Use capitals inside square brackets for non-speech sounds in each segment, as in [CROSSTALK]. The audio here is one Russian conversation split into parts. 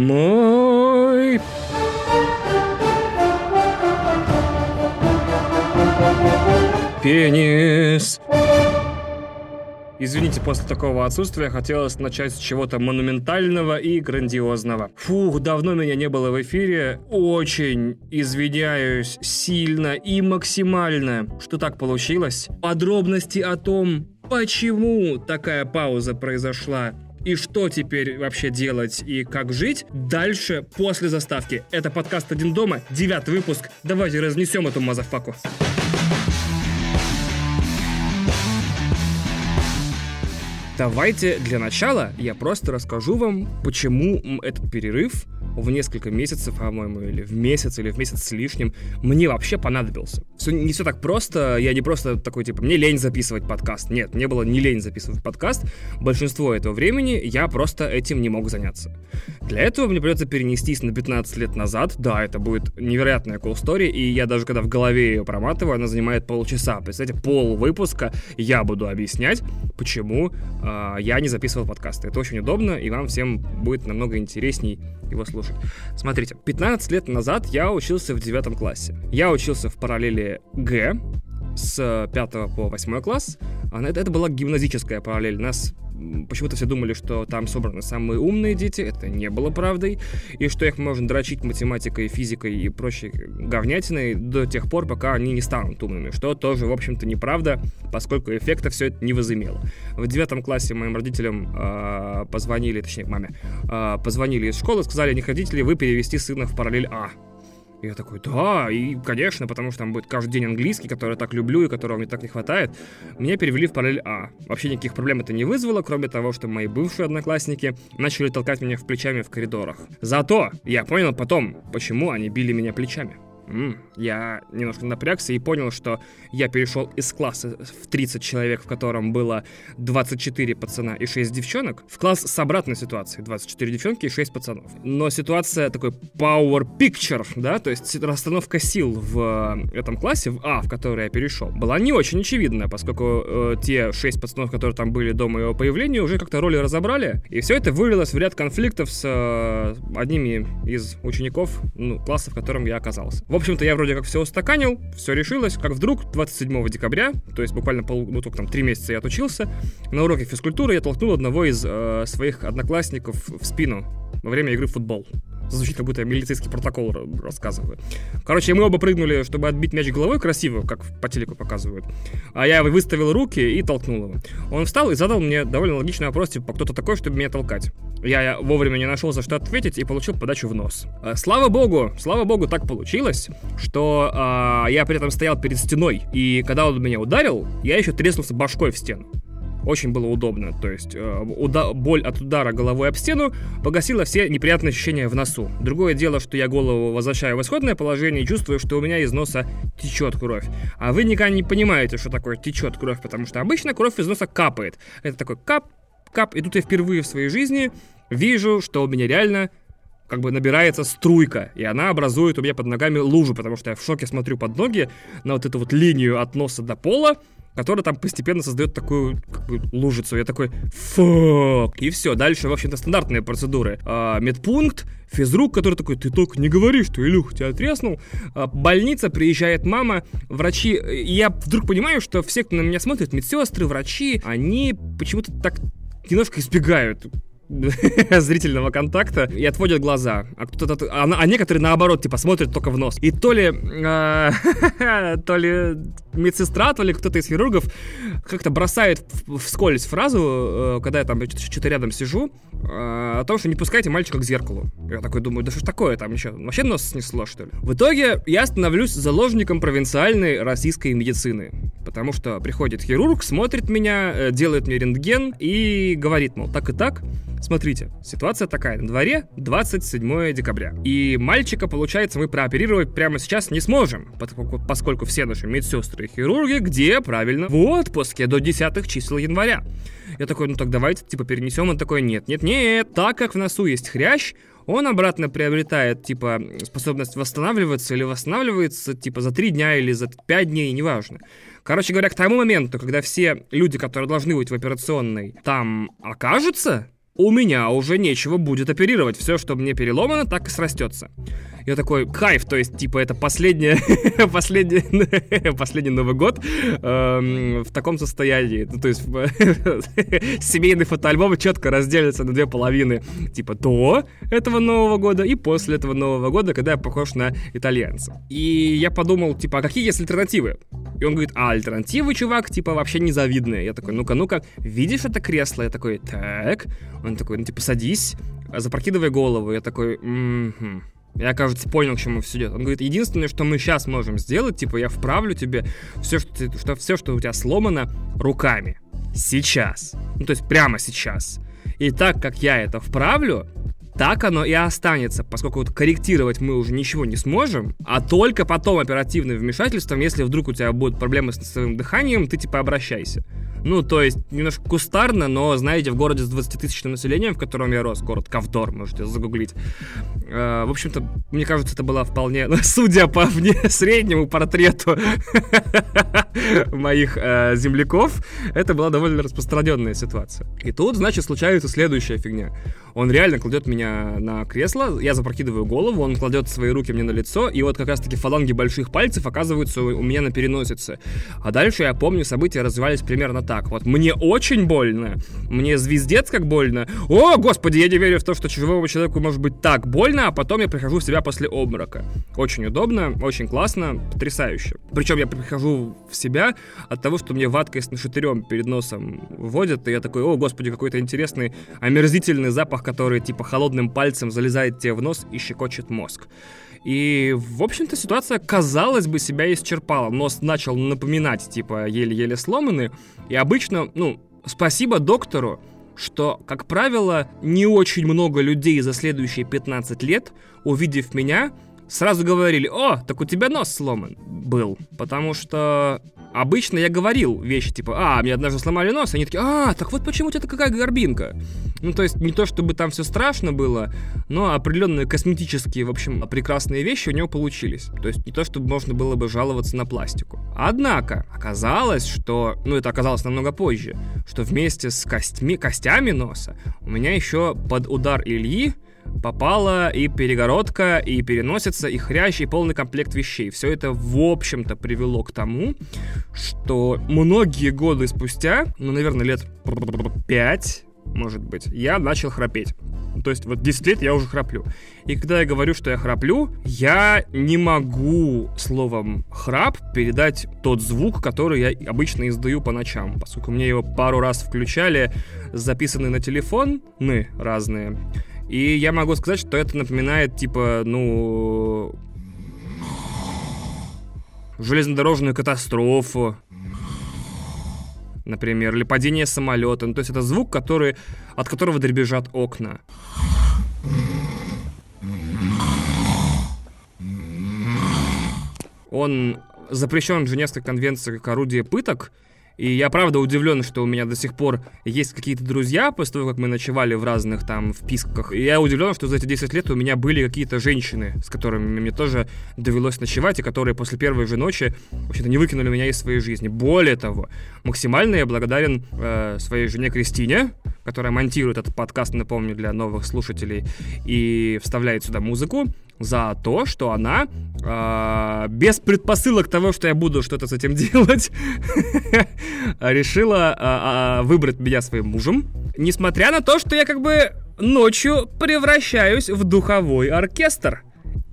мой. Пенис. Извините, после такого отсутствия хотелось начать с чего-то монументального и грандиозного. Фух, давно меня не было в эфире. Очень извиняюсь сильно и максимально, что так получилось. Подробности о том, почему такая пауза произошла, и что теперь вообще делать и как жить дальше после заставки. Это подкаст «Один дома», девятый выпуск. Давайте разнесем эту мазафаку. Давайте для начала я просто расскажу вам, почему этот перерыв в несколько месяцев, по-моему, или в месяц, или в месяц с лишним, мне вообще понадобился. Все, не все так просто, я не просто такой, типа, мне лень записывать подкаст. Нет, мне было не лень записывать подкаст. Большинство этого времени я просто этим не мог заняться. Для этого мне придется перенестись на 15 лет назад. Да, это будет невероятная cool story, и я даже когда в голове ее проматываю, она занимает полчаса. Представляете, пол выпуска я буду объяснять, почему э, я не записывал подкасты. Это очень удобно, и вам всем будет намного интересней его слушать. Смотрите, 15 лет назад я учился в 9 классе. Я учился в параллели Г с 5 по 8 класс. Это, это была гимназическая параллель. Нас почему-то все думали, что там собраны самые умные дети, это не было правдой, и что их можно дрочить математикой, физикой и прочей говнятиной до тех пор, пока они не станут умными, что тоже, в общем-то, неправда, поскольку эффекта все это не возымело. В девятом классе моим родителям э, позвонили, точнее, маме, э, позвонили из школы, сказали, не хотите ли вы перевести сына в параллель А. И я такой, да, и, конечно, потому что там будет каждый день английский, который я так люблю и которого мне так не хватает. Меня перевели в параллель А. Вообще никаких проблем это не вызвало, кроме того, что мои бывшие одноклассники начали толкать меня в плечами в коридорах. Зато я понял потом, почему они били меня плечами. Я немножко напрягся и понял, что я перешел из класса в 30 человек, в котором было 24 пацана и 6 девчонок, в класс с обратной ситуацией. 24 девчонки и 6 пацанов. Но ситуация такой power picture, да, то есть расстановка сил в э, этом классе, в А, в который я перешел, была не очень очевидная, поскольку э, те 6 пацанов, которые там были до моего появления, уже как-то роли разобрали. И все это вылилось в ряд конфликтов с э, одними из учеников ну, класса, в котором я оказался. В общем-то, я вроде как все устаканил, все решилось, как вдруг 27 декабря, то есть буквально пол, ну, только там три месяца я отучился, на уроке физкультуры я толкнул одного из э, своих одноклассников в спину во время игры в футбол. Звучит, как будто я милицейский протокол рассказываю. Короче, мы оба прыгнули, чтобы отбить мяч головой красиво, как по телеку показывают. А я выставил руки и толкнул его. Он встал и задал мне довольно логичный вопрос, типа, кто то такой, чтобы меня толкать. Я вовремя не нашел за что ответить и получил подачу в нос. А, слава богу, слава богу, так получилось, что а, я при этом стоял перед стеной, и когда он меня ударил, я еще треснулся башкой в стену. Очень было удобно, то есть э, уда- боль от удара головой об стену погасила все неприятные ощущения в носу. Другое дело, что я голову возвращаю в исходное положение и чувствую, что у меня из носа течет кровь. А вы никогда не понимаете, что такое течет кровь, потому что обычно кровь из носа капает. Это такой кап, кап, и тут я впервые в своей жизни вижу, что у меня реально как бы набирается струйка, и она образует у меня под ногами лужу, потому что я в шоке смотрю под ноги на вот эту вот линию от носа до пола, которая там постепенно создает такую как бы, лужицу. Я такой, фак. И все, дальше, в общем-то, стандартные процедуры. А, медпункт, физрук, который такой, ты только не говори, что Илюх тебя треснул. А, больница, приезжает мама, врачи. Я вдруг понимаю, что все, кто на меня смотрит, медсестры, врачи, они почему-то так немножко избегают [LAUGHS] зрительного контакта и отводят глаза. А, кто-то, а, а некоторые наоборот, типа, смотрят только в нос. И то ли, э, [LAUGHS] то ли медсестра, то ли кто-то из хирургов как-то бросает вскользь фразу, э, когда я там что-то рядом сижу, э, о том, что не пускайте мальчика к зеркалу. Я такой думаю, да что ж такое там еще? Вообще нос снесло, что ли? В итоге я становлюсь заложником провинциальной российской медицины. Потому что приходит хирург, смотрит меня, э, делает мне рентген и говорит, мол, так и так, Смотрите, ситуация такая. На дворе 27 декабря. И мальчика, получается, мы прооперировать прямо сейчас не сможем, поскольку все наши медсестры и хирурги где, правильно, в отпуске до 10 чисел января. Я такой, ну так давайте, типа, перенесем. Он такой, нет, нет, нет, так как в носу есть хрящ, он обратно приобретает, типа, способность восстанавливаться или восстанавливается, типа, за 3 дня или за 5 дней, неважно. Короче говоря, к тому моменту, когда все люди, которые должны быть в операционной, там окажутся, у меня уже нечего будет оперировать. Все, что мне переломано, так и срастется. Я такой, кайф, то есть, типа, это [LAUGHS] последний, последний, [LAUGHS] последний Новый год эм, в таком состоянии. Ну, то есть, [LAUGHS] семейный фотоальбом четко разделится на две половины. Типа, до этого Нового года и после этого Нового года, когда я похож на итальянца. И я подумал, типа, а какие есть альтернативы? И он говорит, а альтернативы, чувак, типа, вообще незавидные. Я такой, ну-ка, ну-ка, видишь это кресло? Я такой, так. Он такой, ну, типа, садись, запрокидывай голову. Я такой, угу. Я, кажется, понял, к чему все идет. Он говорит, единственное, что мы сейчас можем сделать, типа, я вправлю тебе все, что, что, все, что у тебя сломано, руками. Сейчас. Ну, то есть прямо сейчас. И так как я это вправлю, так оно и останется, поскольку вот корректировать мы уже ничего не сможем, а только потом оперативным вмешательством, если вдруг у тебя будут проблемы с носовым дыханием, ты типа обращайся. Ну, то есть, немножко кустарно, но, знаете, в городе с 20-тысячным населением, в котором я рос, город Ковдор, можете загуглить. Э, в общем-то, мне кажется, это была вполне, [LAUGHS] судя по мне, [LAUGHS] среднему портрету [LAUGHS] моих э, земляков, это была довольно распространенная ситуация. И тут, значит, случается следующая фигня. Он реально кладет меня на кресло, я запрокидываю голову, он кладет свои руки мне на лицо, и вот как раз-таки фаланги больших пальцев оказываются у меня на переносице. А дальше я помню, события развивались примерно так. Вот мне очень больно, мне звездец как больно. О, господи, я не верю в то, что живому человеку может быть так больно, а потом я прихожу в себя после обморока. Очень удобно, очень классно, потрясающе. Причем я прихожу в себя от того, что мне ваткой с нашатырем перед носом вводят, и я такой, о, господи, какой-то интересный, омерзительный запах который типа холодным пальцем залезает тебе в нос и щекочет мозг. И, в общем-то, ситуация, казалось бы, себя исчерпала. Нос начал напоминать, типа, еле-еле сломанный. И обычно, ну, спасибо доктору, что, как правило, не очень много людей за следующие 15 лет, увидев меня, сразу говорили, о, так у тебя нос сломан был. Потому что Обычно я говорил вещи типа, а, мне однажды сломали нос, они такие, а, так вот почему у тебя такая горбинка. Ну, то есть не то, чтобы там все страшно было, но определенные косметические, в общем, прекрасные вещи у него получились. То есть не то, чтобы можно было бы жаловаться на пластику. Однако, оказалось, что, ну, это оказалось намного позже, что вместе с костьми, костями носа у меня еще под удар Ильи попала и перегородка, и переносится, и хрящ, и полный комплект вещей. Все это, в общем-то, привело к тому, что многие годы спустя, ну, наверное, лет 5, может быть, я начал храпеть. То есть вот 10 лет я уже храплю. И когда я говорю, что я храплю, я не могу словом храп передать тот звук, который я обычно издаю по ночам, поскольку мне его пару раз включали, записанные на телефон, мы разные. И я могу сказать, что это напоминает, типа, ну... железнодорожную катастрофу, например, или падение самолета. Ну, то есть это звук, который, от которого дребезжат окна. Он запрещен в Женевской конвенции как орудие пыток, и я правда удивлен, что у меня до сих пор есть какие-то друзья, после того, как мы ночевали в разных там вписках. И я удивлен, что за эти 10 лет у меня были какие-то женщины, с которыми мне тоже довелось ночевать, и которые после первой же ночи вообще-то не выкинули меня из своей жизни. Более того, максимально я благодарен э, своей жене Кристине, которая монтирует этот подкаст, напомню, для новых слушателей, и вставляет сюда музыку за то, что она э, без предпосылок того, что я буду что-то с этим [LAUGHS] делать, решила э, э, выбрать меня своим мужем. Несмотря на то, что я как бы ночью превращаюсь в духовой оркестр.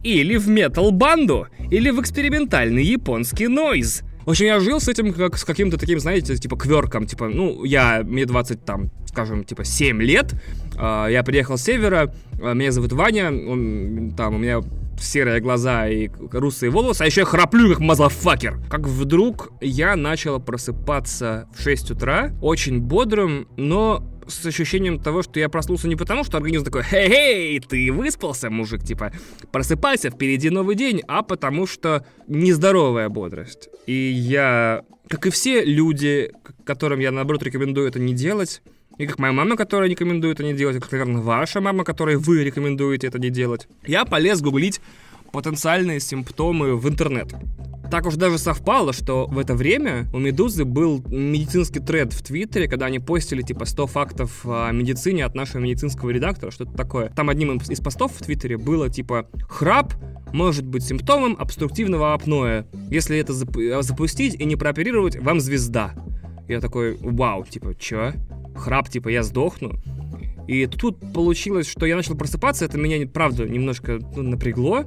Или в метал-банду. Или в экспериментальный японский нойз. В общем, я жил с этим как с каким-то таким, знаете, типа кверком. Типа, ну, я, мне 20 там, скажем, типа 7 лет. Я приехал с севера, меня зовут Ваня, он, там у меня серые глаза и русые волосы, а еще я храплю как мазафакер. Как вдруг я начал просыпаться в 6 утра, очень бодрым, но с ощущением того, что я проснулся не потому, что организм такой «Хей-хей, ты выспался, мужик?» Типа «Просыпайся, впереди новый день», а потому что нездоровая бодрость. И я, как и все люди, которым я, наоборот, рекомендую это не делать, и как моя мама, которая рекомендует это не делать, и как, наверное, ваша мама, которой вы рекомендуете это не делать, я полез гуглить потенциальные симптомы в интернет. Так уж даже совпало, что в это время у «Медузы» был медицинский тред в Твиттере, когда они постили типа 100 фактов о медицине от нашего медицинского редактора, что-то такое. Там одним из постов в Твиттере было типа «Храп может быть симптомом обструктивного апноэ. Если это зап- запустить и не прооперировать, вам звезда». Я такой «Вау, типа, чё? Храп, типа, я сдохну?» И тут получилось, что я начал просыпаться, это меня, правда, немножко ну, напрягло,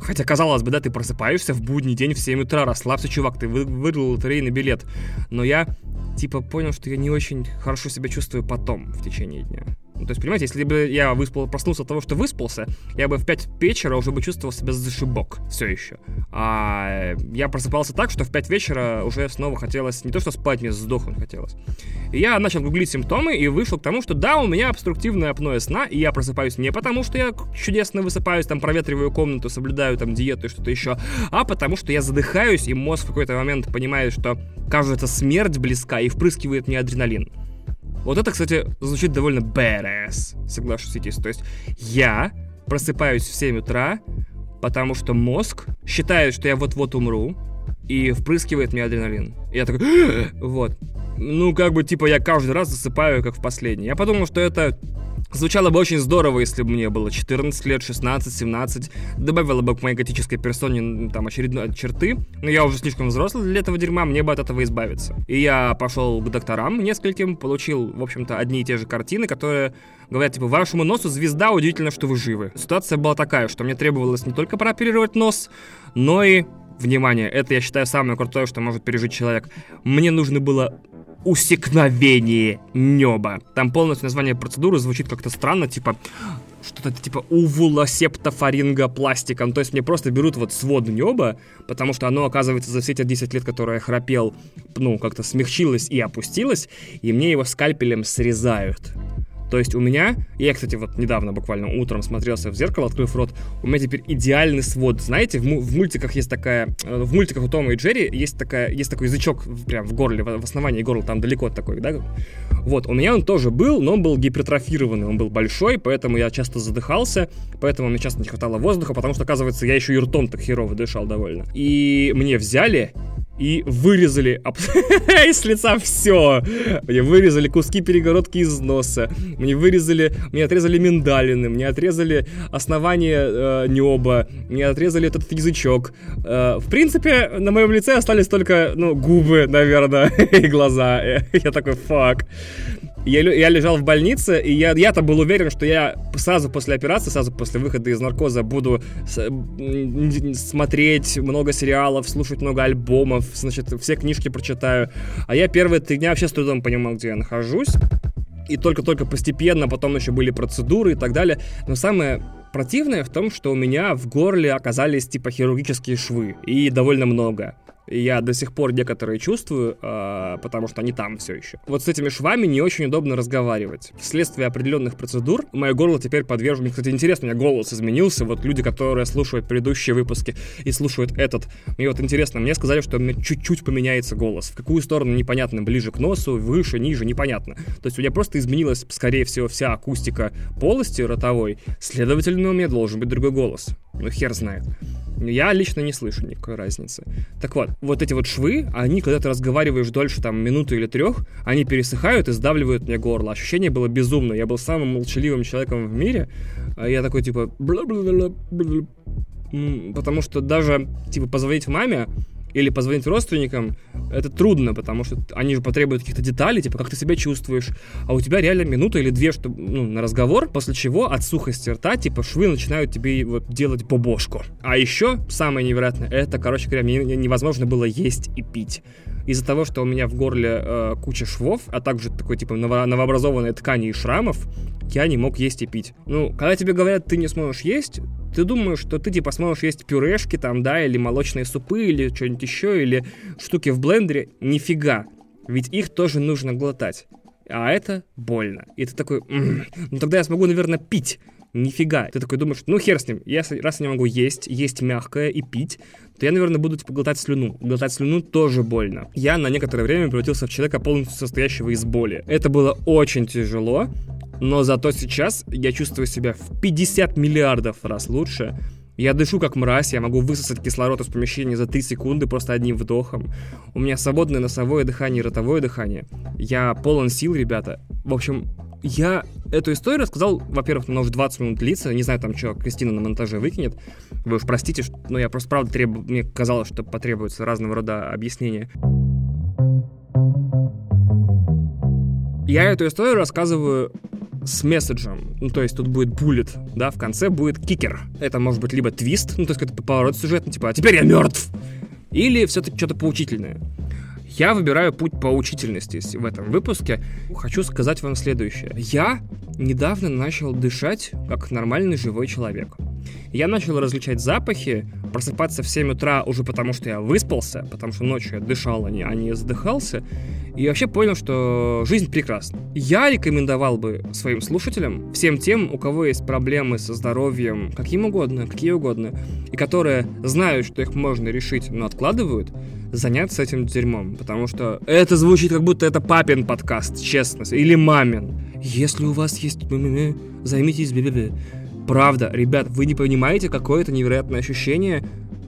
Хотя, казалось бы, да, ты просыпаешься в будний день в 7 утра, расслабься, чувак, ты вы, выиграл лотерейный билет. Но я, типа, понял, что я не очень хорошо себя чувствую потом, в течение дня. Ну, то есть, понимаете, если бы я выспал, проснулся от того, что выспался, я бы в 5 вечера уже бы чувствовал себя зашибок все еще. А я просыпался так, что в 5 вечера уже снова хотелось, не то что спать, мне сдохнуть хотелось. И я начал гуглить симптомы и вышел к тому, что да, у меня обструктивное апноэ сна, и я просыпаюсь не потому, что я чудесно высыпаюсь, там проветриваю комнату, соблюдаю там диету и что-то еще, а потому что я задыхаюсь, и мозг в какой-то момент понимает, что кажется смерть близка и впрыскивает мне адреналин. Вот это, кстати, звучит довольно badass, соглашусь. То есть я просыпаюсь в 7 утра, потому что мозг считает, что я вот-вот умру, и впрыскивает мне адреналин. Я такой, вот. Ну, как бы, типа, я каждый раз засыпаю, как в последний. Я подумал, что это Звучало бы очень здорово, если бы мне было 14 лет, 16, 17. Добавило бы к моей готической персоне там очередные черты. Но я уже слишком взрослый для этого дерьма, мне бы от этого избавиться. И я пошел к докторам нескольким, получил, в общем-то, одни и те же картины, которые говорят, типа, вашему носу звезда, удивительно, что вы живы. Ситуация была такая, что мне требовалось не только прооперировать нос, но и Внимание, это, я считаю, самое крутое, что может пережить человек. Мне нужно было усекновение неба. Там полностью название процедуры звучит как-то странно, типа что-то типа увулосептофарингопластиком. То есть мне просто берут вот свод неба, потому что оно, оказывается, за все эти 10 лет, которые я храпел, ну, как-то смягчилось и опустилось, и мне его скальпелем срезают. То есть у меня, я, кстати, вот недавно буквально утром смотрелся в зеркало, открыв рот, у меня теперь идеальный свод. Знаете, в, в мультиках есть такая, э, в мультиках у Тома и Джерри есть, такая, есть такой язычок прям в горле, в, в основании горла, там далеко такой, да? Вот, у меня он тоже был, но он был гипертрофированный, он был большой, поэтому я часто задыхался, поэтому мне часто не хватало воздуха, потому что, оказывается, я еще и ртом так херово дышал довольно. И мне взяли и вырезали [LAUGHS] из лица все. Мне вырезали куски перегородки из носа, мне вырезали, мне отрезали миндалины, мне отрезали основание э, неба, мне отрезали этот язычок. Э, в принципе, на моем лице остались только, ну, губы, наверное, [LAUGHS] и глаза. Я такой, фак. Я, я лежал в больнице, и я, я-то был уверен, что я сразу после операции, сразу после выхода из наркоза буду с, смотреть много сериалов, слушать много альбомов, значит, все книжки прочитаю. А я первые три дня вообще с трудом понимал, где я нахожусь. И только-только постепенно, потом еще были процедуры и так далее. Но самое противное в том, что у меня в горле оказались типа хирургические швы. И довольно много я до сих пор некоторые чувствую, э, потому что они там все еще. Вот с этими швами не очень удобно разговаривать. Вследствие определенных процедур мое горло теперь подвержено. Кстати, интересно, у меня голос изменился. Вот люди, которые слушают предыдущие выпуски и слушают этот, мне вот интересно, мне сказали, что у меня чуть-чуть поменяется голос. В какую сторону непонятно, ближе к носу, выше, ниже, непонятно. То есть у меня просто изменилась, скорее всего, вся акустика полости ротовой, следовательно, у меня должен быть другой голос. Ну, хер знает. Я лично не слышу никакой разницы. Так вот, вот эти вот швы, они, когда ты разговариваешь дольше, там, минуты или трех, они пересыхают и сдавливают мне горло. Ощущение было безумно. Я был самым молчаливым человеком в мире. А я такой, типа... Потому что даже, типа, позвонить маме, или позвонить родственникам, это трудно, потому что они же потребуют каких-то деталей, типа, как ты себя чувствуешь, а у тебя реально минута или две чтобы, ну, на разговор, после чего от сухости рта, типа, швы начинают тебе вот делать побошку. А еще, самое невероятное, это, короче говоря, мне невозможно было есть и пить. Из-за того, что у меня в горле э, куча швов, а также такой, типа, ново- новообразованной ткани и шрамов, я не мог есть и пить. Ну, когда тебе говорят, ты не сможешь есть, ты думаешь, что ты типа сможешь есть пюрешки там, да, или молочные супы, или что-нибудь еще, или штуки в блендере. Нифига. Ведь их тоже нужно глотать. А это больно. И ты такой, ну тогда я смогу, наверное, пить. Нифига. Ты такой думаешь, ну хер с ним, если, раз я не могу есть, есть мягкое и пить, то я, наверное, буду типа глотать слюну. Глотать слюну тоже больно. Я на некоторое время превратился в человека, полностью состоящего из боли. Это было очень тяжело, но зато сейчас я чувствую себя в 50 миллиардов раз лучше. Я дышу как мразь, я могу высосать кислород из помещения за 3 секунды просто одним вдохом. У меня свободное носовое дыхание и ротовое дыхание. Я полон сил, ребята. В общем, я эту историю рассказал, во-первых, она уже 20 минут длится, не знаю, там что Кристина на монтаже выкинет, вы уж простите, но я просто правда треб... мне казалось, что потребуется разного рода объяснения. Я эту историю рассказываю с месседжем. Ну, то есть тут будет буллет, да, в конце будет кикер. Это может быть либо твист, ну, то есть это поворот сюжетный, типа, а теперь я мертв. Или все-таки что-то поучительное. Я выбираю путь поучительности в этом выпуске. Хочу сказать вам следующее. Я недавно начал дышать как нормальный живой человек. Я начал различать запахи, просыпаться в 7 утра уже потому, что я выспался, потому что ночью я дышал, а не, а не задыхался, и вообще понял, что жизнь прекрасна. Я рекомендовал бы своим слушателям, всем тем, у кого есть проблемы со здоровьем, каким угодно, какие угодно, и которые знают, что их можно решить, но откладывают, заняться этим дерьмом, потому что это звучит как будто это папин подкаст, честно, или мамин. Если у вас есть займитесь бе Правда, ребят, вы не понимаете, какое это невероятное ощущение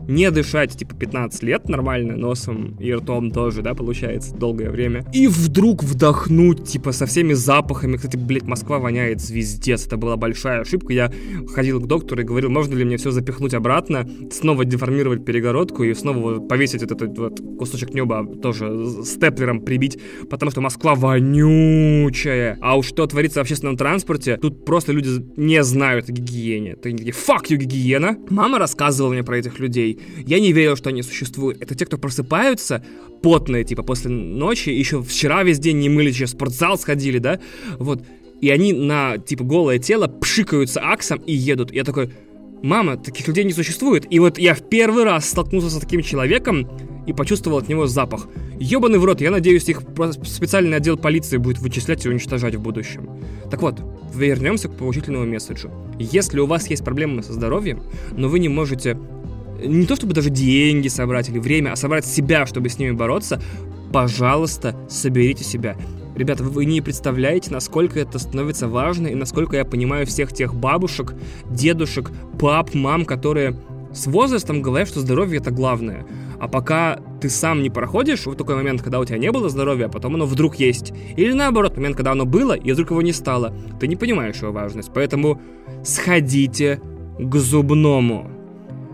не дышать, типа, 15 лет нормально, носом и ртом тоже, да, получается, долгое время. И вдруг вдохнуть, типа, со всеми запахами. Кстати, блядь, Москва воняет звездец. Это была большая ошибка. Я ходил к доктору и говорил, можно ли мне все запихнуть обратно, снова деформировать перегородку и снова повесить этот, этот вот кусочек неба тоже степлером прибить, потому что Москва вонючая. А уж что творится в общественном транспорте, тут просто люди не знают о гигиене. Ты такие, fuck you, гигиена. Мама рассказывала мне про этих людей, я не верил, что они существуют. Это те, кто просыпаются потные, типа, после ночи, еще вчера весь день не мыли, еще в спортзал сходили, да, вот, и они на, типа, голое тело пшикаются аксом и едут. Я такой, мама, таких людей не существует. И вот я в первый раз столкнулся с таким человеком и почувствовал от него запах. Ёбаный в рот, я надеюсь, их специальный отдел полиции будет вычислять и уничтожать в будущем. Так вот, вернемся к поучительному месседжу. Если у вас есть проблемы со здоровьем, но вы не можете не то чтобы даже деньги собрать или время, а собрать себя, чтобы с ними бороться, пожалуйста, соберите себя. Ребята, вы не представляете, насколько это становится важно и насколько я понимаю всех тех бабушек, дедушек, пап, мам, которые с возрастом говорят, что здоровье это главное. А пока ты сам не проходишь в такой момент, когда у тебя не было здоровья, а потом оно вдруг есть. Или наоборот, момент, когда оно было, и вдруг его не стало. Ты не понимаешь его важность. Поэтому сходите к зубному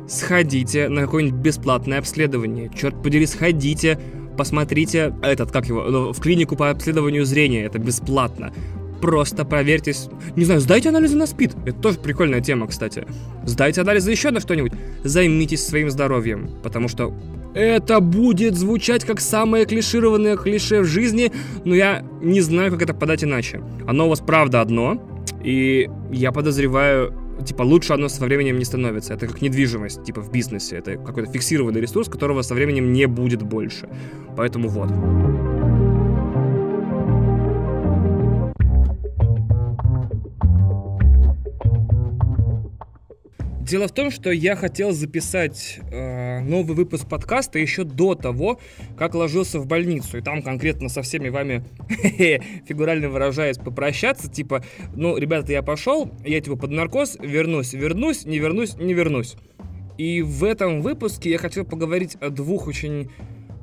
сходите на какое-нибудь бесплатное обследование. Черт подери, сходите, посмотрите этот, как его, ну, в клинику по обследованию зрения, это бесплатно. Просто проверьтесь. Не знаю, сдайте анализы на СПИД. Это тоже прикольная тема, кстати. Сдайте анализы еще на что-нибудь. Займитесь своим здоровьем. Потому что это будет звучать как самое клишированное клише в жизни, но я не знаю, как это подать иначе. Оно у вас правда одно, и я подозреваю, типа, лучше оно со временем не становится. Это как недвижимость, типа, в бизнесе. Это какой-то фиксированный ресурс, которого со временем не будет больше. Поэтому вот. Дело в том, что я хотел записать э, новый выпуск подкаста еще до того, как ложился в больницу. И там конкретно со всеми вами, [LAUGHS] фигурально выражаясь, попрощаться. Типа, ну, ребята, я пошел, я типа под наркоз, вернусь, вернусь, не вернусь, не вернусь. И в этом выпуске я хотел поговорить о двух очень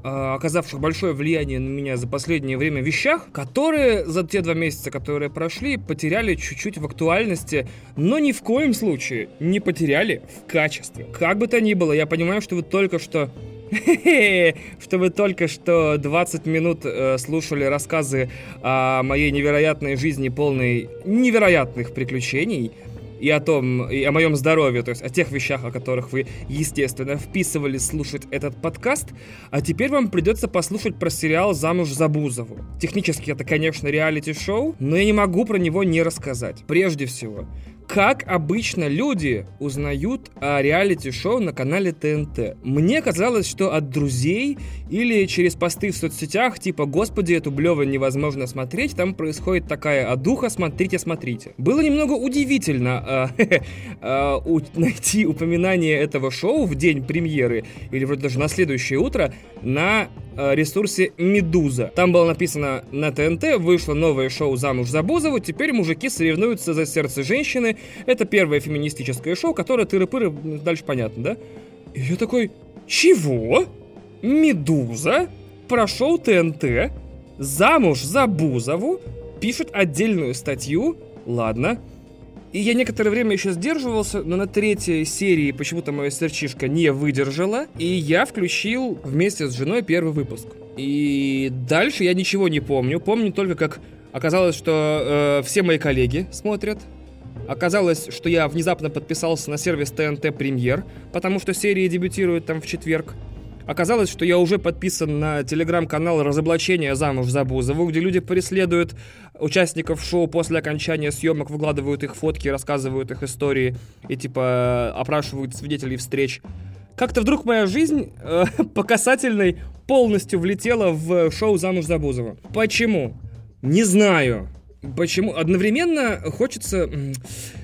оказавших большое влияние на меня за последнее время вещах, которые за те два месяца, которые прошли, потеряли чуть-чуть в актуальности, но ни в коем случае не потеряли в качестве. Как бы то ни было, я понимаю, что вы только что [LAUGHS] что вы только что 20 минут э, слушали рассказы о моей невероятной жизни, полной невероятных приключений и о том, и о моем здоровье, то есть о тех вещах, о которых вы, естественно, вписывали слушать этот подкаст, а теперь вам придется послушать про сериал «Замуж за Бузову». Технически это, конечно, реалити-шоу, но я не могу про него не рассказать. Прежде всего, как обычно люди узнают о реалити-шоу на канале ТНТ? Мне казалось, что от друзей или через посты в соцсетях, типа «Господи, эту блево невозможно смотреть», там происходит такая «Адуха, смотрите, смотрите». Было немного удивительно [LAUGHS] э, э, у, найти упоминание этого шоу в день премьеры, или вроде даже на следующее утро, на э, ресурсе «Медуза». Там было написано на ТНТ, вышло новое шоу «Замуж за Бузову», теперь мужики соревнуются за сердце женщины. Это первое феминистическое шоу, которое тыры-пыры, дальше понятно, да? И я такой, чего? «Медуза» про шоу ТНТ «Замуж за Бузову» пишет отдельную статью, ладно, и я некоторое время еще сдерживался, но на третьей серии почему-то моя серчишка не выдержала, и я включил вместе с женой первый выпуск. И дальше я ничего не помню. Помню только, как оказалось, что э, все мои коллеги смотрят. Оказалось, что я внезапно подписался на сервис ТНТ Премьер, потому что серии дебютируют там в четверг. Оказалось, что я уже подписан на телеграм-канал «Разоблачение замуж за Бузову», где люди преследуют участников шоу после окончания съемок, выкладывают их фотки, рассказывают их истории и, типа, опрашивают свидетелей встреч. Как-то вдруг моя жизнь э, [LAUGHS] по касательной полностью влетела в шоу «Замуж за Бузова». Почему? Не знаю. Почему? Одновременно хочется...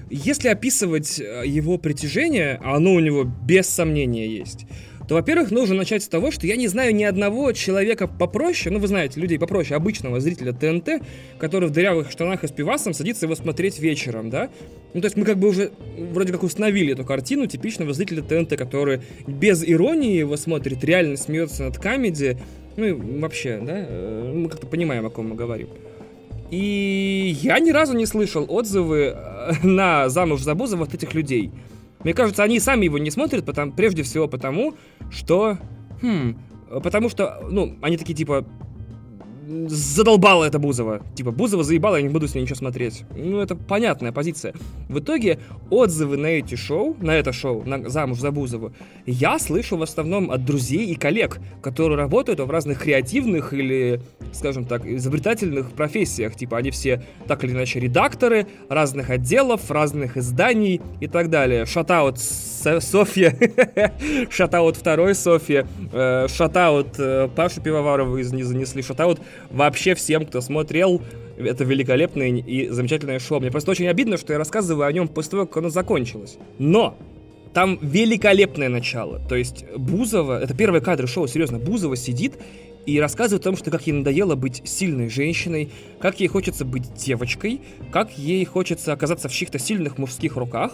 Если описывать э, его притяжение, а оно у него без сомнения есть, то, во-первых, нужно начать с того, что я не знаю ни одного человека попроще, ну, вы знаете, людей попроще, обычного зрителя ТНТ, который в дырявых штанах и с пивасом садится его смотреть вечером, да? Ну, то есть мы как бы уже вроде как установили эту картину типичного зрителя ТНТ, который без иронии его смотрит, реально смеется над камеди, ну и вообще, да, э, мы как-то понимаем, о ком мы говорим. И я ни разу не слышал отзывы э, на замуж за Бузова от этих людей. Мне кажется, они сами его не смотрят, потому, прежде всего потому, что... Хм, потому что, ну, они такие типа, задолбала это Бузова. Типа, Бузова заебала, я не буду с ней ничего смотреть. Ну, это понятная позиция. В итоге отзывы на эти шоу, на это шоу, на «Замуж за Бузову», я слышу в основном от друзей и коллег, которые работают в разных креативных или, скажем так, изобретательных профессиях. Типа, они все так или иначе редакторы разных отделов, разных изданий и так далее. Шатаут Софья, [LAUGHS] шатаут второй Софья, э, шатаут э, Пашу Пивоварову не занесли, шатаут вообще всем, кто смотрел это великолепное и замечательное шоу. Мне просто очень обидно, что я рассказываю о нем после того, как оно закончилось. Но там великолепное начало. То есть Бузова, это первые кадры шоу, серьезно, Бузова сидит и рассказывает о том, что как ей надоело быть сильной женщиной, как ей хочется быть девочкой, как ей хочется оказаться в чьих-то сильных мужских руках,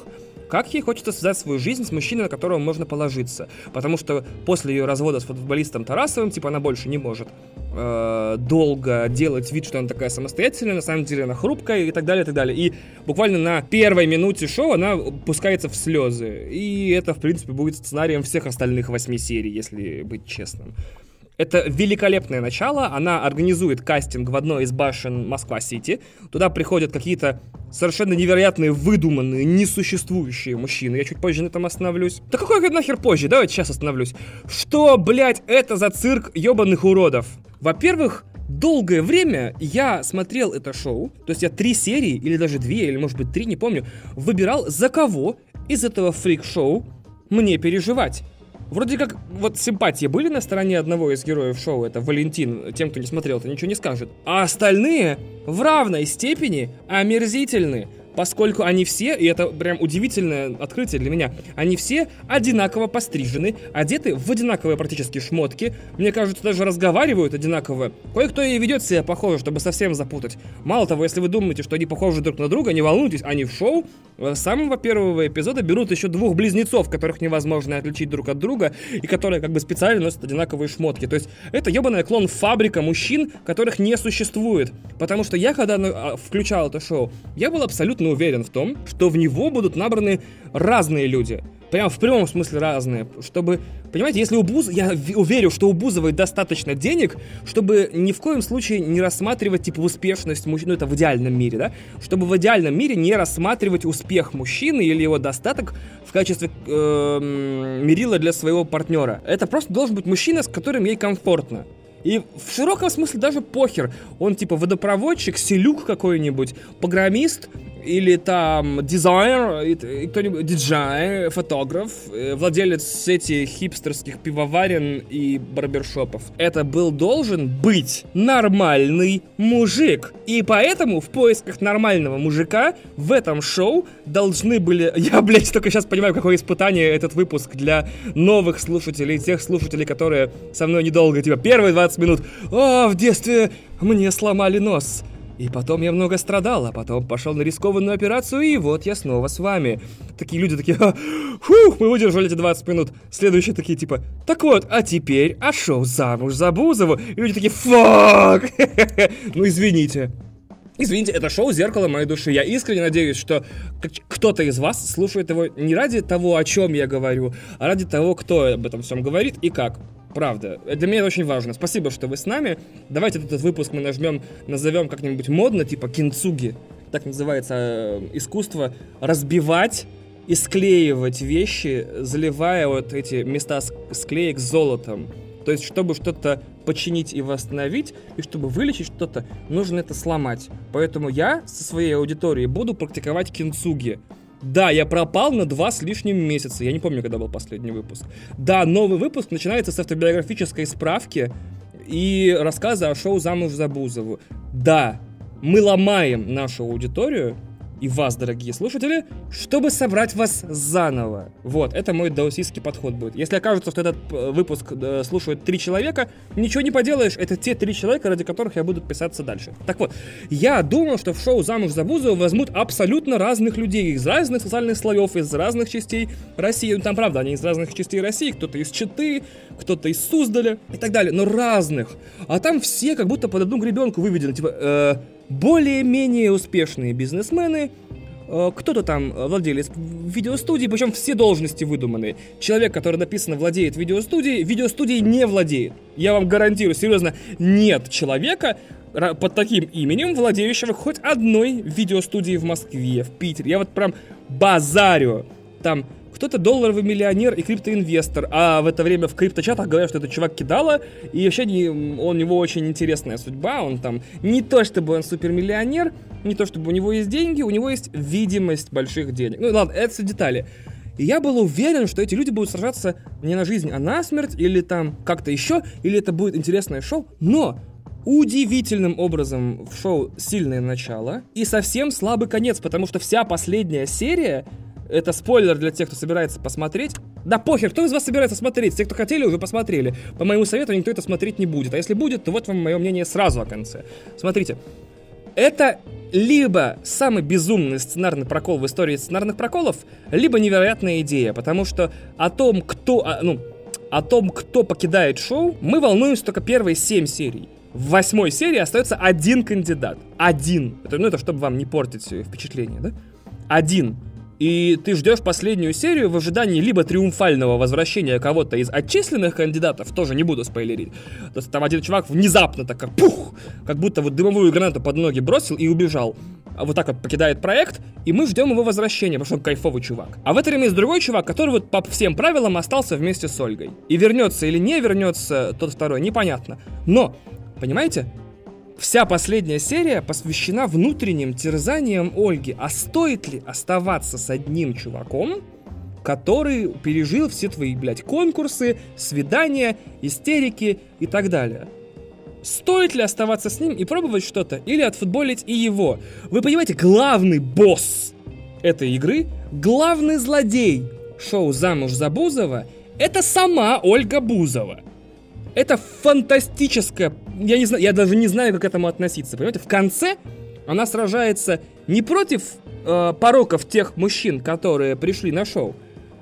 как ей хочется связать свою жизнь с мужчиной, на которого можно положиться. Потому что после ее развода с футболистом Тарасовым, типа, она больше не может э, долго делать вид, что она такая самостоятельная, на самом деле она хрупкая и так далее, и так далее. И буквально на первой минуте шоу она пускается в слезы. И это, в принципе, будет сценарием всех остальных восьми серий, если быть честным. Это великолепное начало. Она организует кастинг в одной из башен Москва-Сити. Туда приходят какие-то совершенно невероятные, выдуманные, несуществующие мужчины. Я чуть позже на этом остановлюсь. Да какой нахер позже? Давайте сейчас остановлюсь. Что, блядь, это за цирк ебаных уродов? Во-первых, долгое время я смотрел это шоу, то есть я три серии, или даже две, или может быть три, не помню, выбирал, за кого из этого фрик-шоу мне переживать. Вроде как, вот симпатии были на стороне одного из героев шоу, это Валентин, тем, кто не смотрел, то ничего не скажет. А остальные в равной степени омерзительны поскольку они все, и это прям удивительное открытие для меня, они все одинаково пострижены, одеты в одинаковые практически шмотки, мне кажется, даже разговаривают одинаково. Кое-кто и ведет себя похоже, чтобы совсем запутать. Мало того, если вы думаете, что они похожи друг на друга, не волнуйтесь, они в шоу с самого первого эпизода берут еще двух близнецов, которых невозможно отличить друг от друга, и которые как бы специально носят одинаковые шмотки. То есть это ебаная клон фабрика мужчин, которых не существует. Потому что я, когда ну, а, включал это шоу, я был абсолютно абсолютно уверен в том, что в него будут набраны разные люди. Прям в прямом смысле разные. Чтобы, понимаете, если у Буз... Я уверен, что у Бузовой достаточно денег, чтобы ни в коем случае не рассматривать, типа, успешность мужчины, ну, это в идеальном мире, да? Чтобы в идеальном мире не рассматривать успех мужчины или его достаток в качестве э, мерила для своего партнера. Это просто должен быть мужчина, с которым ей комфортно. И в широком смысле даже похер. Он типа водопроводчик, селюк какой-нибудь, программист или там дизайнер, кто-нибудь, диджей, фотограф, э, владелец этих хипстерских пивоварен и барбершопов. Это был должен быть нормальный мужик. И поэтому в поисках нормального мужика в этом шоу должны были... [LAUGHS] Я, блядь, только сейчас понимаю, какое испытание этот выпуск для новых слушателей, тех слушателей, которые со мной недолго, типа, первые 20 минут. О, в детстве мне сломали нос. И потом я много страдал, а потом пошел на рискованную операцию, и вот я снова с вами. Такие люди такие, фух, мы выдержали эти 20 минут. Следующие такие, типа, так вот, а теперь, а шоу замуж за Бузову? И люди такие, фак! [LAUGHS] Ну, извините. Извините, это шоу «Зеркало моей души». Я искренне надеюсь, что кто-то из вас слушает его не ради того, о чем я говорю, а ради того, кто об этом всем говорит и как. Правда. Для меня это очень важно. Спасибо, что вы с нами. Давайте этот выпуск мы нажмем, назовем как-нибудь модно, типа кинцуги. Так называется э, искусство разбивать и склеивать вещи, заливая вот эти места склеек золотом. То есть, чтобы что-то починить и восстановить, и чтобы вылечить что-то, нужно это сломать. Поэтому я со своей аудиторией буду практиковать кинцуги. Да, я пропал на два с лишним месяца. Я не помню, когда был последний выпуск. Да, новый выпуск начинается с автобиографической справки и рассказа о шоу «Замуж за Бузову». Да, мы ломаем нашу аудиторию, и вас, дорогие слушатели, чтобы собрать вас заново. Вот, это мой даосистский подход будет. Если окажется, что этот э, выпуск э, слушают три человека, ничего не поделаешь, это те три человека, ради которых я буду писаться дальше. Так вот, я думал, что в шоу «Замуж за Бузову» возьмут абсолютно разных людей, из разных социальных слоев, из разных частей России. Ну, там, правда, они из разных частей России, кто-то из Читы, кто-то из Суздаля и так далее, но разных. А там все как будто под одну гребенку выведены, типа... Э, более-менее успешные бизнесмены, э, кто-то там владелец видеостудии, причем все должности выдуманные. Человек, который написано владеет видеостудией, видеостудией не владеет. Я вам гарантирую, серьезно, нет человека под таким именем, владеющего хоть одной видеостудией в Москве, в Питере. Я вот прям базарю. Там кто-то долларовый миллионер и криптоинвестор, а в это время в крипточатах говорят, что это чувак кидала, и вообще не, у него очень интересная судьба, он там не то чтобы он супермиллионер, не то чтобы у него есть деньги, у него есть видимость больших денег. Ну ладно, это все детали. И я был уверен, что эти люди будут сражаться не на жизнь, а на смерть, или там как-то еще, или это будет интересное шоу. Но удивительным образом в шоу сильное начало и совсем слабый конец, потому что вся последняя серия это спойлер для тех, кто собирается посмотреть. Да похер, кто из вас собирается смотреть? Те, кто хотели, уже посмотрели. По моему совету, никто это смотреть не будет. А если будет, то вот вам мое мнение сразу о конце. Смотрите. Это либо самый безумный сценарный прокол в истории сценарных проколов, либо невероятная идея, потому что о том, кто, а, ну, о том, кто покидает шоу, мы волнуемся только первые семь серий. В восьмой серии остается один кандидат. Один. Это, ну, это чтобы вам не портить впечатление, да? Один и ты ждешь последнюю серию в ожидании либо триумфального возвращения кого-то из отчисленных кандидатов, тоже не буду спойлерить. То есть там один чувак внезапно так как пух, как будто вот дымовую гранату под ноги бросил и убежал. А вот так вот покидает проект, и мы ждем его возвращения, потому что он кайфовый чувак. А в это время есть другой чувак, который вот по всем правилам остался вместе с Ольгой. И вернется или не вернется тот второй, непонятно. Но, понимаете, Вся последняя серия посвящена внутренним терзаниям Ольги. А стоит ли оставаться с одним чуваком, который пережил все твои, блядь, конкурсы, свидания, истерики и так далее? Стоит ли оставаться с ним и пробовать что-то, или отфутболить и его? Вы понимаете, главный босс этой игры, главный злодей шоу «Замуж за Бузова» — это сама Ольга Бузова. Это фантастическая я, не знаю, я даже не знаю, как к этому относиться. Понимаете, в конце она сражается не против э, пороков тех мужчин, которые пришли на шоу,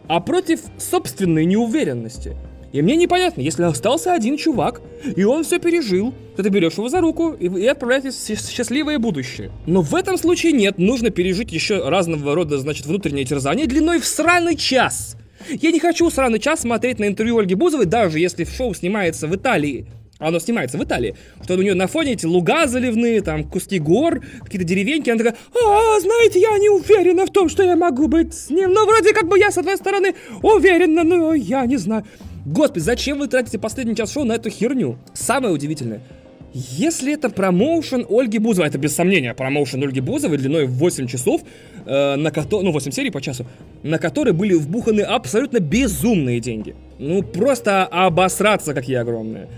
а против собственной неуверенности. И мне непонятно, если остался один чувак, и он все пережил, то ты берешь его за руку и, и отправляетесь в счастливое будущее. Но в этом случае нет, нужно пережить еще разного рода, значит, внутреннее терзание длиной в сраный час. Я не хочу сраный час смотреть на интервью Ольги Бузовой, даже если шоу снимается в Италии. Оно снимается в Италии, что у нее на фоне эти луга заливные, там куски гор, какие-то деревеньки, она такая, а, знаете, я не уверена в том, что я могу быть с ним, но вроде как бы я, с одной стороны, уверена, но я не знаю. Господи, зачем вы тратите последний час шоу на эту херню? Самое удивительное, Если это промоушен Ольги Бузовой, это без сомнения промоушен Ольги Бузовой длиной в 8 часов, э, на ко- ну 8 серий по часу, на которые были вбуханы абсолютно безумные деньги. Ну просто обосраться какие огромные.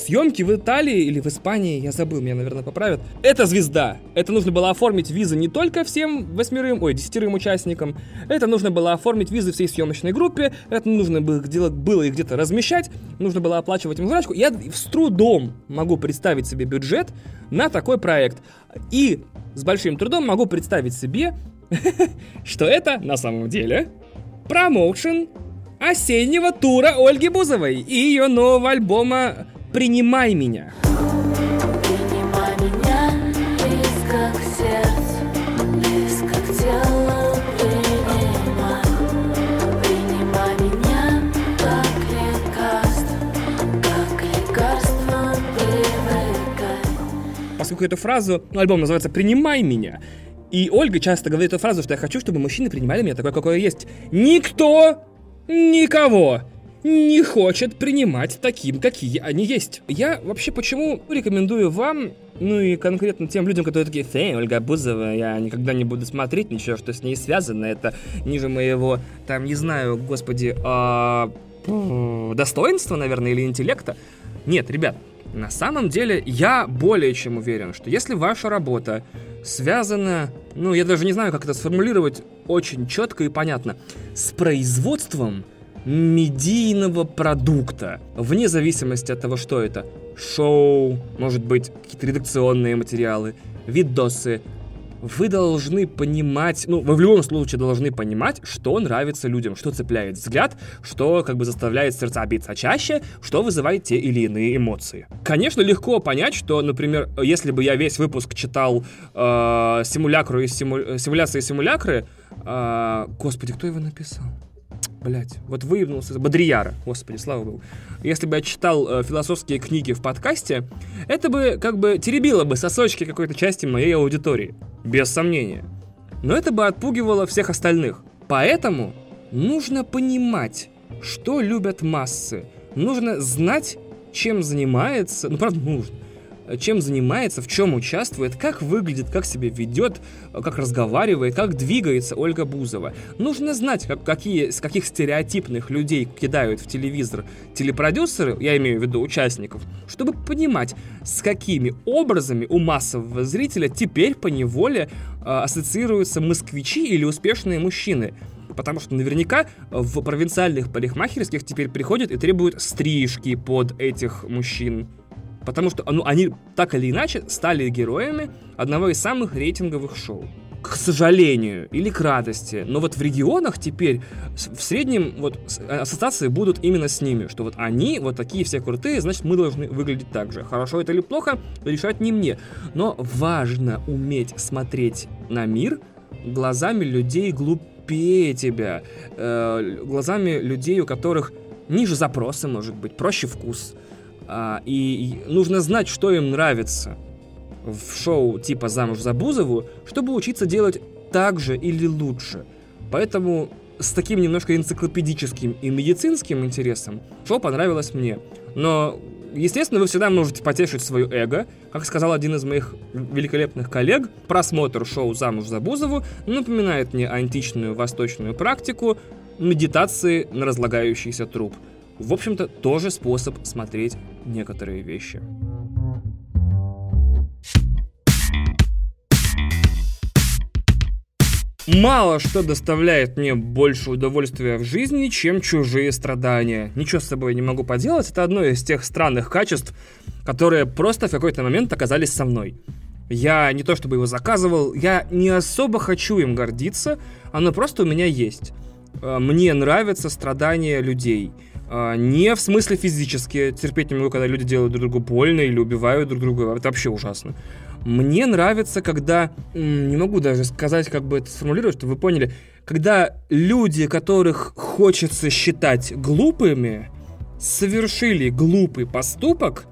Съемки в Италии или в Испании, я забыл, меня, наверное, поправят. Это звезда. Это нужно было оформить визы не только всем восьмерым, ой, десятерым участникам. Это нужно было оформить визы всей съемочной группе. Это нужно было, было их где-то размещать. Нужно было оплачивать им зрачку. Я с трудом могу представить себе бюджет на такой проект. И с большим трудом могу представить себе, [LAUGHS] что это на самом деле промоушен осеннего тура Ольги Бузовой и ее нового альбома Принимай меня. Принимай меня, близко к сердцу, близко к телу, принимай. Принимай меня, как лекарство, как лекарство привыкай. Поскольку эту фразу, ну, альбом называется «Принимай меня», и Ольга часто говорит эту фразу, что я хочу, чтобы мужчины принимали меня такой, какой я есть. Никто, никого не хочет принимать таким, какие они есть. Я вообще почему рекомендую вам, ну и конкретно тем людям, которые такие, «Фей, Ольга Бузова, я никогда не буду смотреть ничего, что с ней связано, это ниже моего, там, не знаю, господи, а, достоинства, наверное, или интеллекта». Нет, ребят, на самом деле я более чем уверен, что если ваша работа связана, ну, я даже не знаю, как это сформулировать очень четко и понятно, с производством медийного продукта, вне зависимости от того, что это. Шоу, может быть, какие-то редакционные материалы, видосы. Вы должны понимать, ну, вы в любом случае должны понимать, что нравится людям, что цепляет взгляд, что как бы заставляет сердца биться чаще, что вызывает те или иные эмоции. Конечно, легко понять, что, например, если бы я весь выпуск читал э, симулякру и симу... симуляции симулякры, э, господи, кто его написал? Блять, вот выявился Бодрияра, господи, слава богу. Если бы я читал э, философские книги в подкасте, это бы как бы теребило бы сосочки какой-то части моей аудитории, без сомнения. Но это бы отпугивало всех остальных. Поэтому нужно понимать, что любят массы. Нужно знать, чем занимается, ну правда нужно, чем занимается, в чем участвует, как выглядит, как себя ведет, как разговаривает, как двигается Ольга Бузова. Нужно знать, как, какие, с каких стереотипных людей кидают в телевизор телепродюсеры, я имею в виду участников, чтобы понимать, с какими образами у массового зрителя теперь по неволе э, ассоциируются москвичи или успешные мужчины потому что наверняка в провинциальных парикмахерских теперь приходят и требуют стрижки под этих мужчин. Потому что ну, они так или иначе стали героями одного из самых рейтинговых шоу. К сожалению или к радости. Но вот в регионах теперь в среднем вот ассоциации будут именно с ними. Что вот они вот такие все крутые, значит мы должны выглядеть так же. Хорошо это или плохо, решать не мне. Но важно уметь смотреть на мир глазами людей глупее тебя. Э, глазами людей, у которых ниже запросы, может быть, проще вкус. А, и нужно знать, что им нравится в шоу типа «Замуж за Бузову», чтобы учиться делать так же или лучше. Поэтому с таким немножко энциклопедическим и медицинским интересом шоу понравилось мне. Но, естественно, вы всегда можете потешить свое эго. Как сказал один из моих великолепных коллег, просмотр шоу «Замуж за Бузову» напоминает мне античную восточную практику медитации на разлагающийся труп – в общем-то, тоже способ смотреть некоторые вещи. Мало что доставляет мне больше удовольствия в жизни, чем чужие страдания. Ничего с собой не могу поделать, это одно из тех странных качеств, которые просто в какой-то момент оказались со мной. Я не то чтобы его заказывал, я не особо хочу им гордиться, оно просто у меня есть. Э, мне нравятся страдания людей – не в смысле физически. Терпеть не могу, когда люди делают друг другу больно или убивают друг друга. Это вообще ужасно. Мне нравится, когда... Не могу даже сказать, как бы это сформулировать, чтобы вы поняли. Когда люди, которых хочется считать глупыми, совершили глупый поступок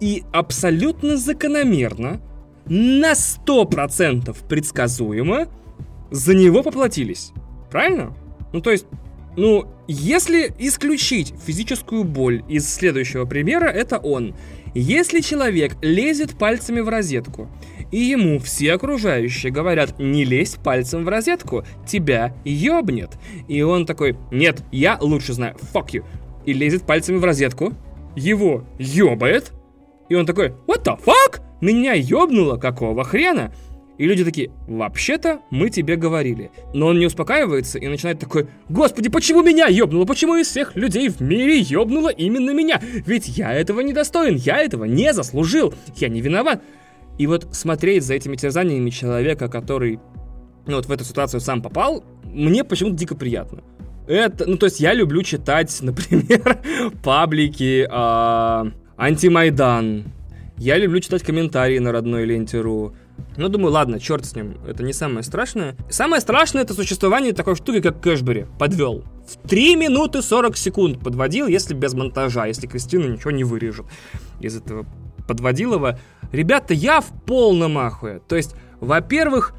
и абсолютно закономерно, на 100% предсказуемо, за него поплатились. Правильно? Ну, то есть, Ну, если исключить физическую боль из следующего примера, это он. Если человек лезет пальцами в розетку, и ему все окружающие говорят, не лезь пальцем в розетку, тебя ёбнет. И он такой, нет, я лучше знаю, fuck you. И лезет пальцами в розетку, его ёбает, и он такой, what the fuck? Меня ёбнуло, какого хрена? И люди такие, вообще-то мы тебе говорили. Но он не успокаивается и начинает такой, господи, почему меня ёбнуло? Почему из всех людей в мире ёбнуло именно меня? Ведь я этого не достоин, я этого не заслужил, я не виноват. И вот смотреть за этими терзаниями человека, который ну, вот в эту ситуацию сам попал, мне почему-то дико приятно. Это, ну, то есть я люблю читать, [LAUGHS] например, паблики э, Антимайдан. Я люблю читать комментарии на родной ленте.ру. Ну, думаю, ладно, черт с ним, это не самое страшное. Самое страшное это существование такой штуки, как Кэшбери. Подвел. В 3 минуты 40 секунд подводил, если без монтажа, если Кристина ничего не вырежет из этого подводилова. Ребята, я в полном ахуе. То есть, во-первых,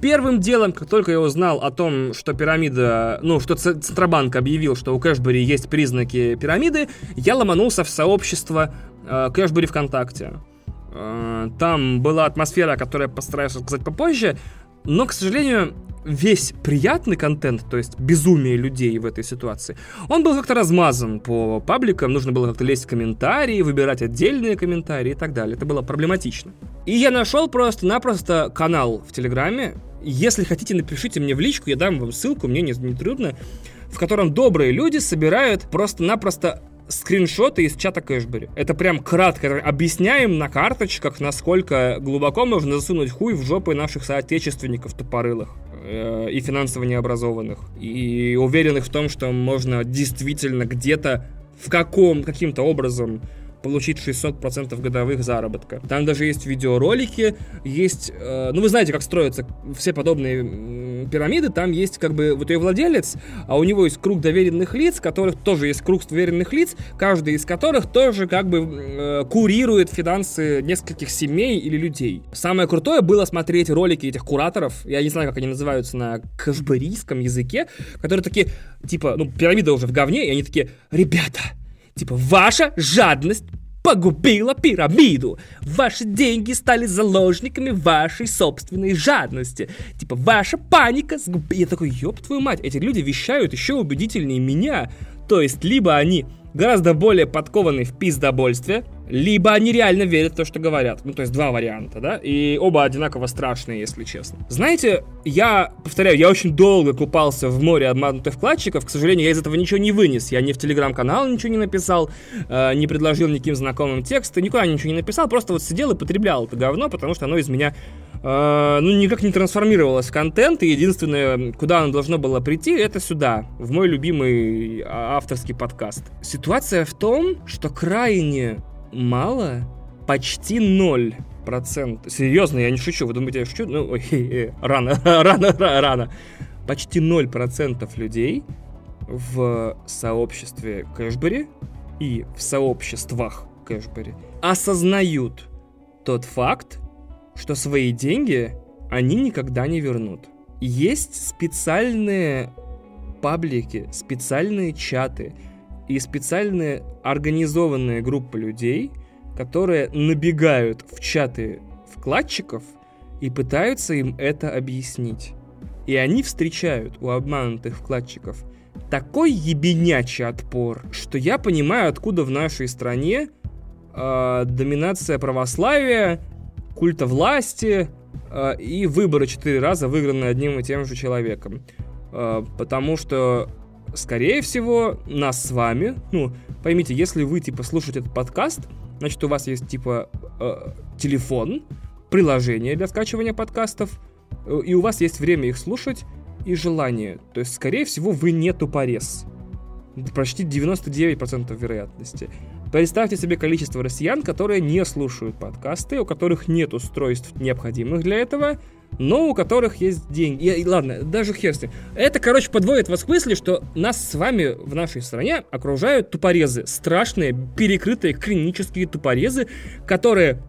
Первым делом, как только я узнал о том, что пирамида, ну, что Центробанк объявил, что у Кэшбери есть признаки пирамиды, я ломанулся в сообщество э, Кэшбери ВКонтакте. Э, там была атмосфера, которую я постараюсь рассказать попозже, но, к сожалению, весь приятный контент, то есть безумие людей в этой ситуации, он был как-то размазан по пабликам, нужно было как-то лезть в комментарии, выбирать отдельные комментарии и так далее. Это было проблематично. И я нашел просто-напросто канал в Телеграме. Если хотите, напишите мне в личку, я дам вам ссылку, мне не, не трудно, в котором добрые люди собирают просто-напросто скриншоты из чата Кэшбери. Это прям кратко объясняем на карточках, насколько глубоко можно засунуть хуй в жопы наших соотечественников тупорылых э, и финансово необразованных. И уверенных в том, что можно действительно где-то в каком, каким-то образом получить 600% годовых заработка. Там даже есть видеоролики, есть... Э, ну, вы знаете, как строятся все подобные пирамиды. Там есть как бы вот ее владелец, а у него есть круг доверенных лиц, которых тоже есть круг доверенных лиц, каждый из которых тоже как бы э, курирует финансы нескольких семей или людей. Самое крутое было смотреть ролики этих кураторов, я не знаю, как они называются на кашбарийском языке, которые такие, типа, ну, пирамида уже в говне, и они такие, ребята, Типа, ваша жадность погубила пирамиду. Ваши деньги стали заложниками вашей собственной жадности. Типа, ваша паника сгубила... Я такой, ёб твою мать, эти люди вещают еще убедительнее меня. То есть, либо они гораздо более подкованы в пиздобольстве, либо они реально верят в то, что говорят. Ну, то есть два варианта, да? И оба одинаково страшные, если честно. Знаете, я, повторяю, я очень долго купался в море обманутых вкладчиков. К сожалению, я из этого ничего не вынес. Я ни в телеграм-канал ничего не написал, э, не предложил никаким знакомым тексты, никуда ничего не написал. Просто вот сидел и потреблял это говно, потому что оно из меня э, ну, никак не трансформировалось в контент, и единственное, куда оно должно было прийти, это сюда, в мой любимый а, авторский подкаст. Ситуация в том, что крайне мало, почти ноль процент. Серьезно, я не шучу. Вы думаете, я шучу? Ну, ой, э, рано, [LAUGHS] рано, рано. Почти ноль процентов людей в сообществе Кэшбери и в сообществах Кэшбери осознают тот факт, что свои деньги они никогда не вернут. Есть специальные паблики, специальные чаты, и специальные организованные группы людей, которые набегают в чаты вкладчиков и пытаются им это объяснить. И они встречают у обманутых вкладчиков такой ебенячий отпор, что я понимаю, откуда в нашей стране э, доминация православия, культа власти э, и выборы четыре раза выиграны одним и тем же человеком. Э, потому что скорее всего, нас с вами, ну, поймите, если вы, типа, слушаете этот подкаст, значит, у вас есть, типа, э, телефон, приложение для скачивания подкастов, э, и у вас есть время их слушать и желание. То есть, скорее всего, вы не тупорез. Почти 99% вероятности. Представьте себе количество россиян, которые не слушают подкасты, у которых нет устройств, необходимых для этого, но у которых есть деньги. И, ладно, даже хер. Это, короче, подводит вас к мысли, что нас с вами в нашей стране окружают тупорезы. Страшные, перекрытые клинические тупорезы, которые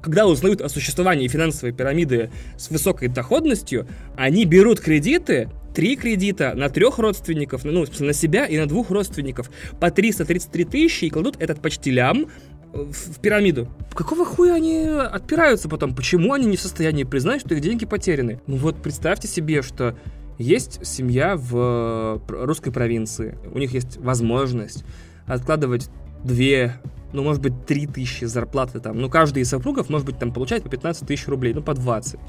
когда узнают о существовании финансовой пирамиды с высокой доходностью, они берут кредиты, три кредита на трех родственников, ну, на себя и на двух родственников по 333 тысячи и кладут этот почти лям в, пирамиду. Какого хуя они отпираются потом? Почему они не в состоянии признать, что их деньги потеряны? Ну вот представьте себе, что есть семья в русской провинции, у них есть возможность откладывать две, ну, может быть, три тысячи зарплаты там. Ну, каждый из супругов, может быть, там получает по 15 тысяч рублей, ну, по 20.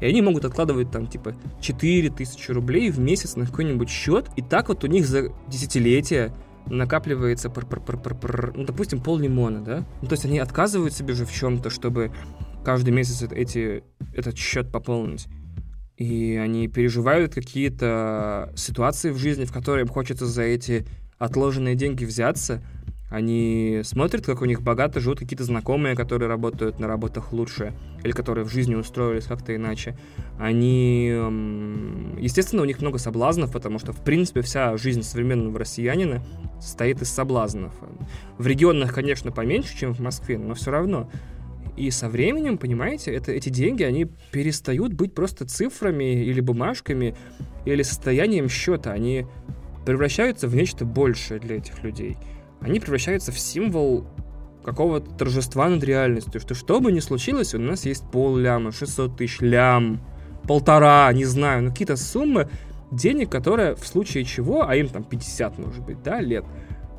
И они могут откладывать там, типа, 4 тысячи рублей в месяц на какой-нибудь счет. И так вот у них за десятилетия накапливается, пр -пр -пр -пр -пр, ну, допустим, пол лимона, да? Ну, то есть они отказывают себе же в чем-то, чтобы каждый месяц эти, этот счет пополнить. И они переживают какие-то ситуации в жизни, в которые им хочется за эти отложенные деньги взяться. Они смотрят, как у них богато живут какие-то знакомые, которые работают на работах лучше, или которые в жизни устроились как-то иначе. Они... Естественно, у них много соблазнов, потому что, в принципе, вся жизнь современного россиянина состоит из соблазнов. В регионах, конечно, поменьше, чем в Москве, но все равно. И со временем, понимаете, это, эти деньги, они перестают быть просто цифрами или бумажками, или состоянием счета. Они превращаются в нечто большее для этих людей – они превращаются в символ какого-то торжества над реальностью, что что бы ни случилось, у нас есть пол ляма, 600 тысяч лям, полтора, не знаю, ну какие-то суммы денег, которые в случае чего, а им там 50, может быть, да, лет,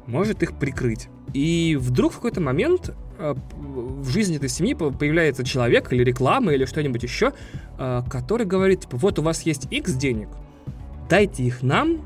может их прикрыть. И вдруг в какой-то момент э, в жизни этой семьи появляется человек или реклама или что-нибудь еще, э, который говорит, типа, вот у вас есть X денег, дайте их нам,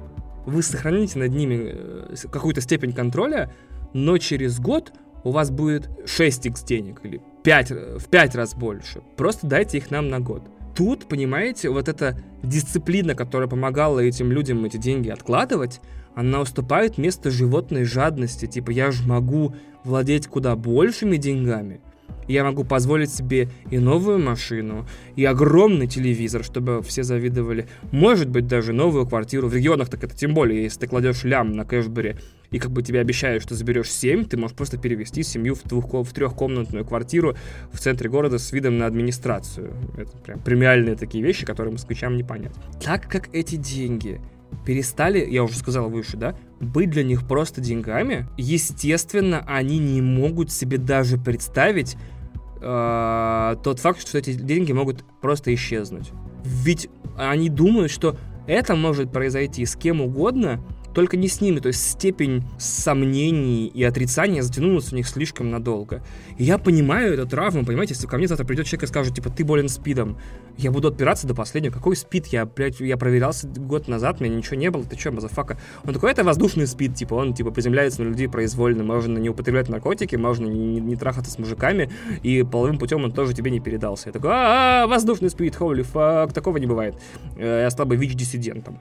вы сохраните над ними э, какую-то степень контроля, но через год у вас будет 6x денег или 5, э, в 5 раз больше. Просто дайте их нам на год. Тут, понимаете, вот эта дисциплина, которая помогала этим людям эти деньги откладывать, она уступает место животной жадности. Типа, я же могу владеть куда большими деньгами, я могу позволить себе и новую машину, и огромный телевизор, чтобы все завидовали. Может быть, даже новую квартиру. В регионах так это тем более, если ты кладешь лям на кэшбэре, и как бы тебе обещают, что заберешь 7, ты можешь просто перевести семью в, двух, в трехкомнатную квартиру в центре города с видом на администрацию. Это прям премиальные такие вещи, которые москвичам не понять. Так как эти деньги перестали, я уже сказал выше, да, быть для них просто деньгами, естественно, они не могут себе даже представить э, тот факт, что эти деньги могут просто исчезнуть. Ведь они думают, что это может произойти с кем угодно, только не с ними, то есть степень сомнений и отрицания затянулась у них слишком надолго. И я понимаю эту травму, понимаете, если ко мне завтра придет человек и скажет, типа, ты болен спидом, я буду отпираться до последнего. Какой спид? Я, блядь, я проверялся год назад, меня ничего не было, ты что, motherfucker? Он такой, это воздушный спид, типа, он, типа, приземляется на людей произвольно, можно не употреблять наркотики, можно не, не, не трахаться с мужиками, и половым путем он тоже тебе не передался. Я такой, а, -а, -а воздушный спид, holy fuck, такого не бывает. Э, я стал бы ВИЧ-диссидентом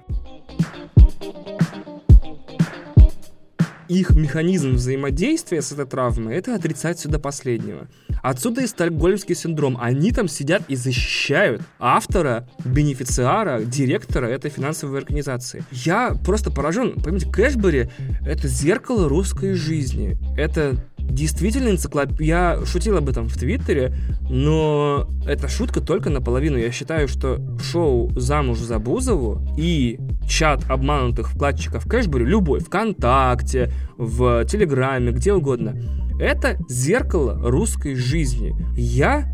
их механизм взаимодействия с этой травмой — это отрицать сюда последнего. Отсюда и стокгольмский синдром. Они там сидят и защищают автора, бенефициара, директора этой финансовой организации. Я просто поражен. Поймите, Кэшбери — это зеркало русской жизни. Это действительно энциклопедия. Я шутил об этом в Твиттере, но эта шутка только наполовину. Я считаю, что шоу «Замуж за Бузову» и чат обманутых вкладчиков Кэшбери, любой, ВКонтакте, в Телеграме, где угодно, это зеркало русской жизни. Я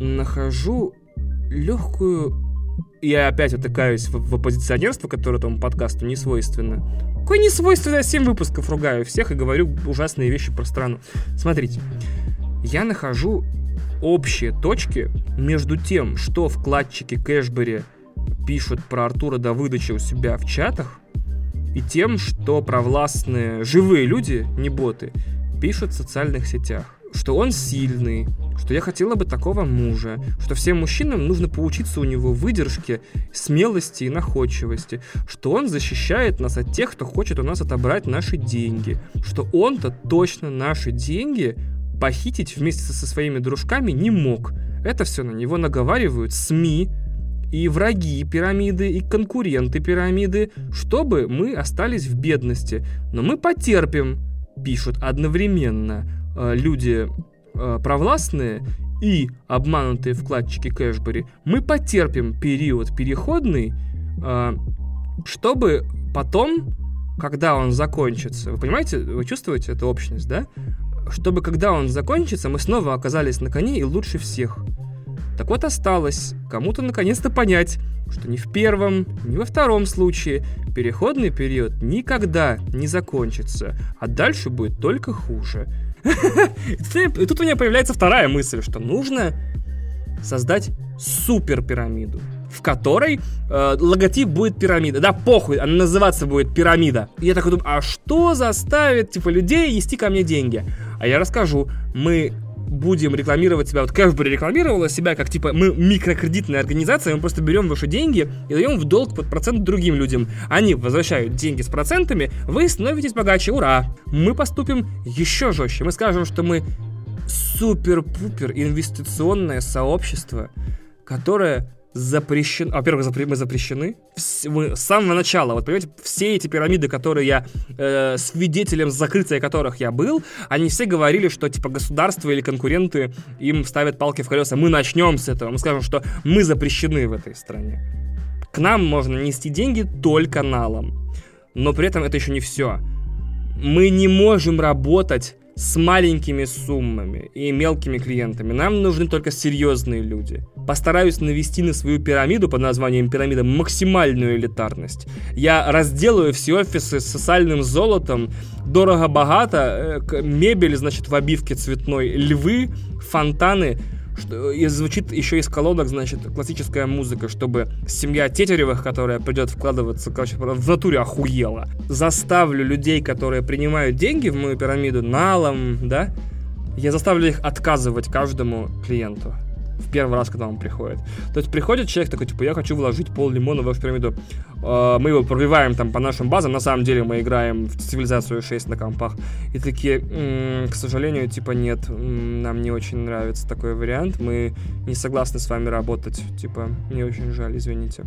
нахожу легкую я опять утыкаюсь в, в оппозиционерство, которое этому подкасту не свойственно. Какое не свойственно, я 7 выпусков ругаю всех и говорю ужасные вещи про страну. Смотрите, я нахожу общие точки между тем, что вкладчики Кэшбери пишут про Артура Давыдовича у себя в чатах, и тем, что провластные живые люди, не боты, пишут в социальных сетях что он сильный, что я хотела бы такого мужа, что всем мужчинам нужно поучиться у него выдержке, смелости и находчивости, что он защищает нас от тех, кто хочет у нас отобрать наши деньги, что он-то точно наши деньги похитить вместе со своими дружками не мог. Это все на него наговаривают СМИ, и враги пирамиды, и конкуренты пирамиды, чтобы мы остались в бедности. Но мы потерпим, пишут одновременно э, люди э, провластные и обманутые вкладчики Кэшбери, мы потерпим период переходный, э, Чтобы потом, когда он закончится, вы понимаете, вы чувствуете эту общность, да? Чтобы когда он закончится, мы снова оказались на коне и лучше всех. Так вот осталось кому-то наконец-то понять, что ни в первом, ни во втором случае переходный период никогда не закончится, а дальше будет только хуже. И тут у меня появляется вторая мысль, что нужно создать супер пирамиду, в которой э, логотип будет пирамида. Да, похуй, она называться будет пирамида. И я такой думаю, а что заставит, типа, людей нести ко мне деньги? А я расскажу, мы будем рекламировать себя, вот Кэшбери рекламировала себя как, типа, мы микрокредитная организация, мы просто берем ваши деньги и даем в долг под процент другим людям. Они возвращают деньги с процентами, вы становитесь богаче, ура! Мы поступим еще жестче. Мы скажем, что мы супер-пупер инвестиционное сообщество, которое запрещено. Во-первых, запре- мы запрещены. Мы с самого начала, вот понимаете, все эти пирамиды, которые я э, свидетелем закрытия которых я был, они все говорили, что типа государство или конкуренты им ставят палки в колеса. Мы начнем с этого. Мы скажем, что мы запрещены в этой стране. К нам можно нести деньги только налом. Но при этом это еще не все. Мы не можем работать с маленькими суммами и мелкими клиентами. Нам нужны только серьезные люди. Постараюсь навести на свою пирамиду под названием пирамида максимальную элитарность. Я разделаю все офисы с социальным золотом, дорого-богато, э, мебель, значит, в обивке цветной, львы, фонтаны, что, и звучит еще из колонок, значит, классическая музыка, чтобы семья Тетеревых, которая придет вкладываться, короче, в натуре охуела. Заставлю людей, которые принимают деньги в мою пирамиду налом, да, я заставлю их отказывать каждому клиенту в первый раз, когда он приходит. То есть приходит человек такой, типа, я хочу вложить пол лимона в вашу пирамиду. Э, мы его пробиваем там по нашим базам, на самом деле мы играем в цивилизацию 6 на компах. И такие, м-м, к сожалению, типа, нет, м-м, нам не очень нравится такой вариант, мы не согласны с вами работать, типа, мне очень жаль, извините.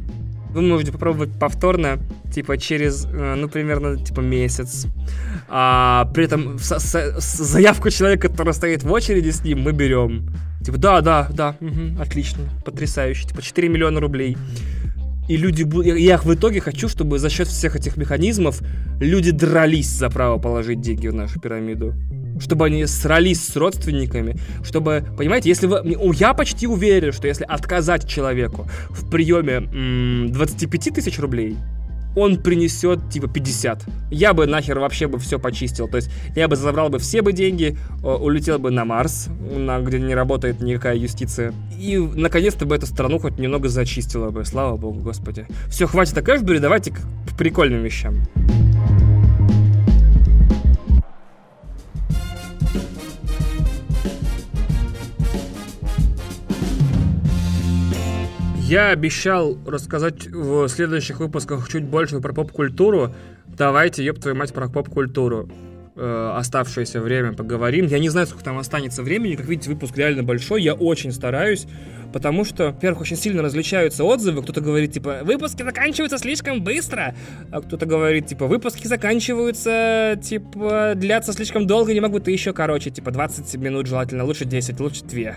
Вы можете попробовать повторно, типа, через, э, ну, примерно, типа, месяц. А, при этом с- с- с- заявку человека, который стоит в очереди с ним, мы берем. Типа, да, да, да, мгм, отлично, потрясающе. Типа, 4 миллиона рублей. И люди я в итоге хочу, чтобы за счет всех этих механизмов люди дрались за право положить деньги в нашу пирамиду. Чтобы они срались с родственниками. Чтобы, понимаете, если вы... Я почти уверен, что если отказать человеку в приеме м, 25 тысяч рублей, он принесет типа 50. Я бы нахер вообще бы все почистил. То есть я бы забрал бы все бы деньги, о, улетел бы на Марс, на, где не работает никакая юстиция. И наконец-то бы эту страну хоть немного зачистила бы. Слава богу, господи. Все, хватит о Кэшбери, давайте к прикольным вещам. Я обещал рассказать в следующих выпусках чуть больше про поп-культуру. Давайте, ёб твою мать, про поп-культуру. Э, оставшееся время поговорим. Я не знаю, сколько там останется времени. Как видите, выпуск реально большой. Я очень стараюсь. Потому что, во-первых, очень сильно различаются отзывы. Кто-то говорит, типа, выпуски заканчиваются слишком быстро. А кто-то говорит, типа, выпуски заканчиваются, типа, длятся слишком долго, не могу, ты еще короче. Типа, 20 минут желательно, лучше 10, лучше 2. И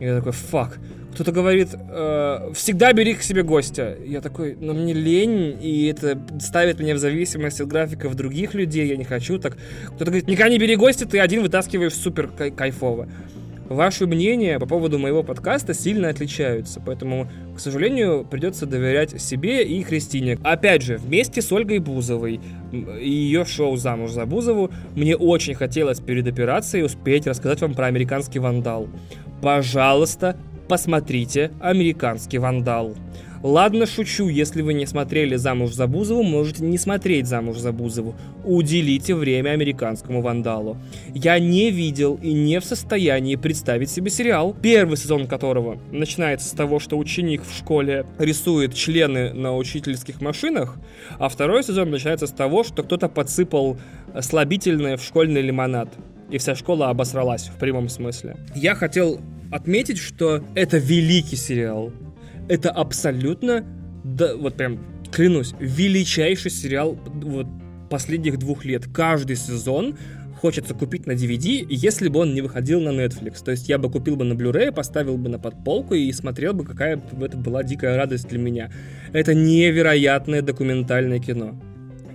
я такой, фак. Кто-то говорит, э, всегда бери к себе гостя. Я такой, ну мне лень, и это ставит меня в зависимость от графиков других людей, я не хочу так. Кто-то говорит, никогда не бери гостя, ты один вытаскиваешь супер кай- кайфово. Ваши мнения по поводу моего подкаста сильно отличаются, поэтому, к сожалению, придется доверять себе и Кристине. Опять же, вместе с Ольгой Бузовой и ее шоу «Замуж за Бузову» мне очень хотелось перед операцией успеть рассказать вам про американский вандал. Пожалуйста, посмотрите «Американский вандал». Ладно, шучу, если вы не смотрели «Замуж за Бузову», можете не смотреть «Замуж за Бузову». Уделите время американскому вандалу. Я не видел и не в состоянии представить себе сериал, первый сезон которого начинается с того, что ученик в школе рисует члены на учительских машинах, а второй сезон начинается с того, что кто-то подсыпал слабительное в школьный лимонад. И вся школа обосралась в прямом смысле. Я хотел отметить, что это великий сериал. Это абсолютно, да, вот прям клянусь, величайший сериал вот последних двух лет. Каждый сезон хочется купить на DVD, если бы он не выходил на Netflix. То есть я бы купил бы на Blu-ray, поставил бы на подполку и смотрел бы, какая это была дикая радость для меня. Это невероятное документальное кино.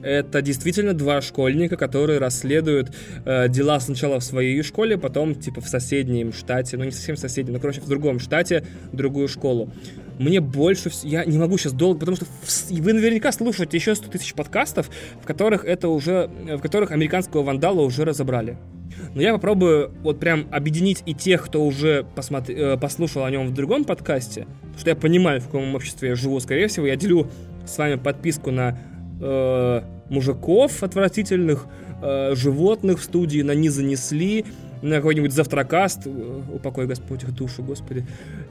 Это действительно два школьника, которые расследуют э, дела сначала в своей школе, потом типа в соседнем штате, ну не совсем в соседнем, но короче в другом штате, другую школу. Мне больше. Я не могу сейчас долго, потому что вы наверняка слушаете еще 100 тысяч подкастов, в которых это уже... в которых американского вандала уже разобрали. Но я попробую вот прям объединить и тех, кто уже посмотри, э, послушал о нем в другом подкасте, потому что я понимаю, в каком обществе я живу, скорее всего, я делю с вами подписку на э, мужиков отвратительных, э, животных в студии на не занесли, на какой-нибудь завтракаст, э, упокой Господь их душу, Господи,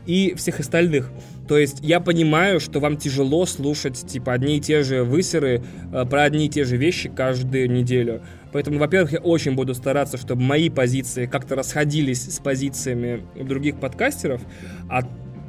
и всех остальных. То есть я понимаю, что вам тяжело слушать, типа, одни и те же высеры э, про одни и те же вещи каждую неделю. Поэтому, во-первых, я очень буду стараться, чтобы мои позиции как-то расходились с позициями других подкастеров, а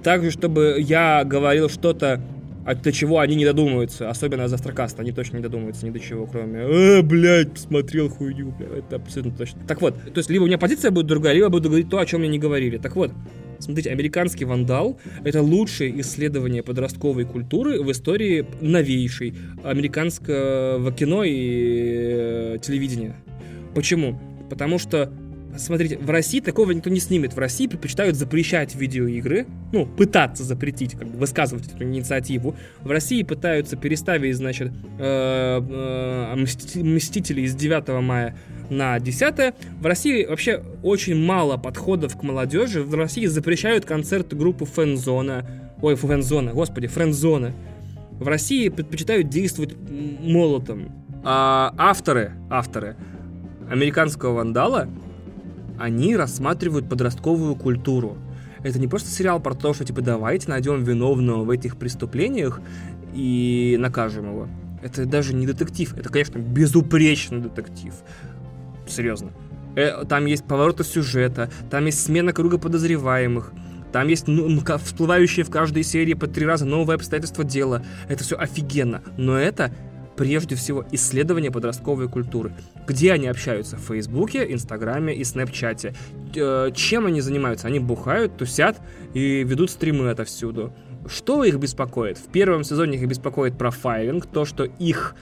также, чтобы я говорил что-то а до чего они не додумываются, особенно Застрокаст, они точно не додумываются ни до чего, кроме «Э, блядь, посмотрел хуйню», блядь, это абсолютно точно. Так вот, то есть либо у меня позиция будет другая, либо буду говорить то, о чем мне не говорили. Так вот, смотрите, «Американский вандал» — это лучшее исследование подростковой культуры в истории новейшей американского кино и э, телевидения. Почему? Потому что Смотрите, в России такого никто не снимет. В России предпочитают запрещать видеоигры, ну, пытаться запретить, как бы высказывать эту инициативу. В России пытаются переставить, значит, э, э, Мстители из 9 мая на 10 В России вообще очень мало подходов к молодежи. В России запрещают концерты группы Фэнзона. Ой, Фэнзона, господи, Френдзона. В России предпочитают действовать молотом. А авторы, авторы американского вандала они рассматривают подростковую культуру. Это не просто сериал про то, что типа давайте найдем виновного в этих преступлениях и накажем его. Это даже не детектив, это, конечно, безупречный детектив. Серьезно. Э, там есть повороты сюжета, там есть смена круга подозреваемых, там есть ну, всплывающие в каждой серии по три раза новые обстоятельства дела. Это все офигенно. Но это прежде всего исследование подростковой культуры. Где они общаются? В Фейсбуке, Инстаграме и Снэпчате. Э, чем они занимаются? Они бухают, тусят и ведут стримы отовсюду. Что их беспокоит? В первом сезоне их беспокоит профайлинг, то, что их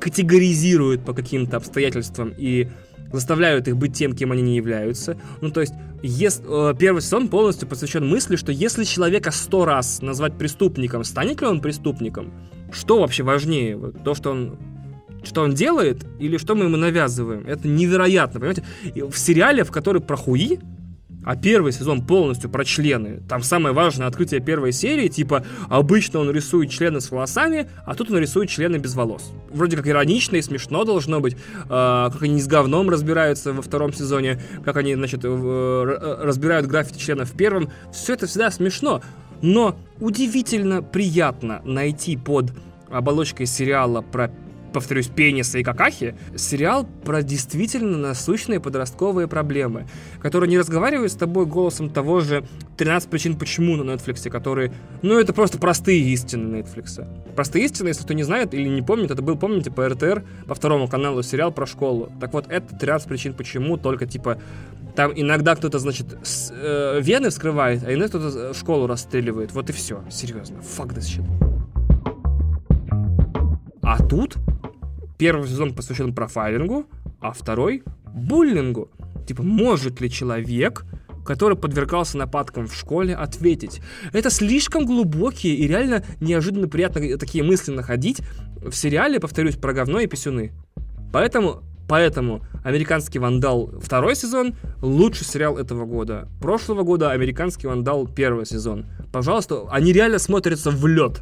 категоризируют по каким-то обстоятельствам и заставляют их быть тем, кем они не являются. Ну, то есть, если, э, первый сезон полностью посвящен мысли, что если человека сто раз назвать преступником, станет ли он преступником? Что вообще важнее? То, что он что он делает, или что мы ему навязываем. Это невероятно, понимаете? В сериале, в который про хуи, а первый сезон полностью про члены. Там самое важное открытие первой серии, типа, обычно он рисует члены с волосами, а тут он рисует члены без волос. Вроде как иронично и смешно должно быть, э, как они с говном разбираются во втором сезоне, как они, значит, э, разбирают граффити членов в первом. Все это всегда смешно, но удивительно приятно найти под оболочкой сериала про повторюсь, пениса и какахи, сериал про действительно насущные подростковые проблемы, которые не разговаривают с тобой голосом того же 13 причин почему на Netflix, которые, ну, это просто простые истины Netflix. Простые истины, если кто не знает или не помнит, это был, помните, по РТР, по второму каналу сериал про школу. Так вот, это 13 причин почему, только типа там иногда кто-то, значит, с, э, вены вскрывает, а иногда кто-то школу расстреливает. Вот и все. Серьезно. Fuck this shit. А тут Первый сезон посвящен профайлингу, а второй — буллингу. Типа, может ли человек, который подвергался нападкам в школе, ответить? Это слишком глубокие и реально неожиданно приятно такие мысли находить в сериале, повторюсь, про говно и писюны. Поэтому Поэтому «Американский вандал» второй сезон — лучший сериал этого года. Прошлого года «Американский вандал» первый сезон. Пожалуйста, они реально смотрятся в лед.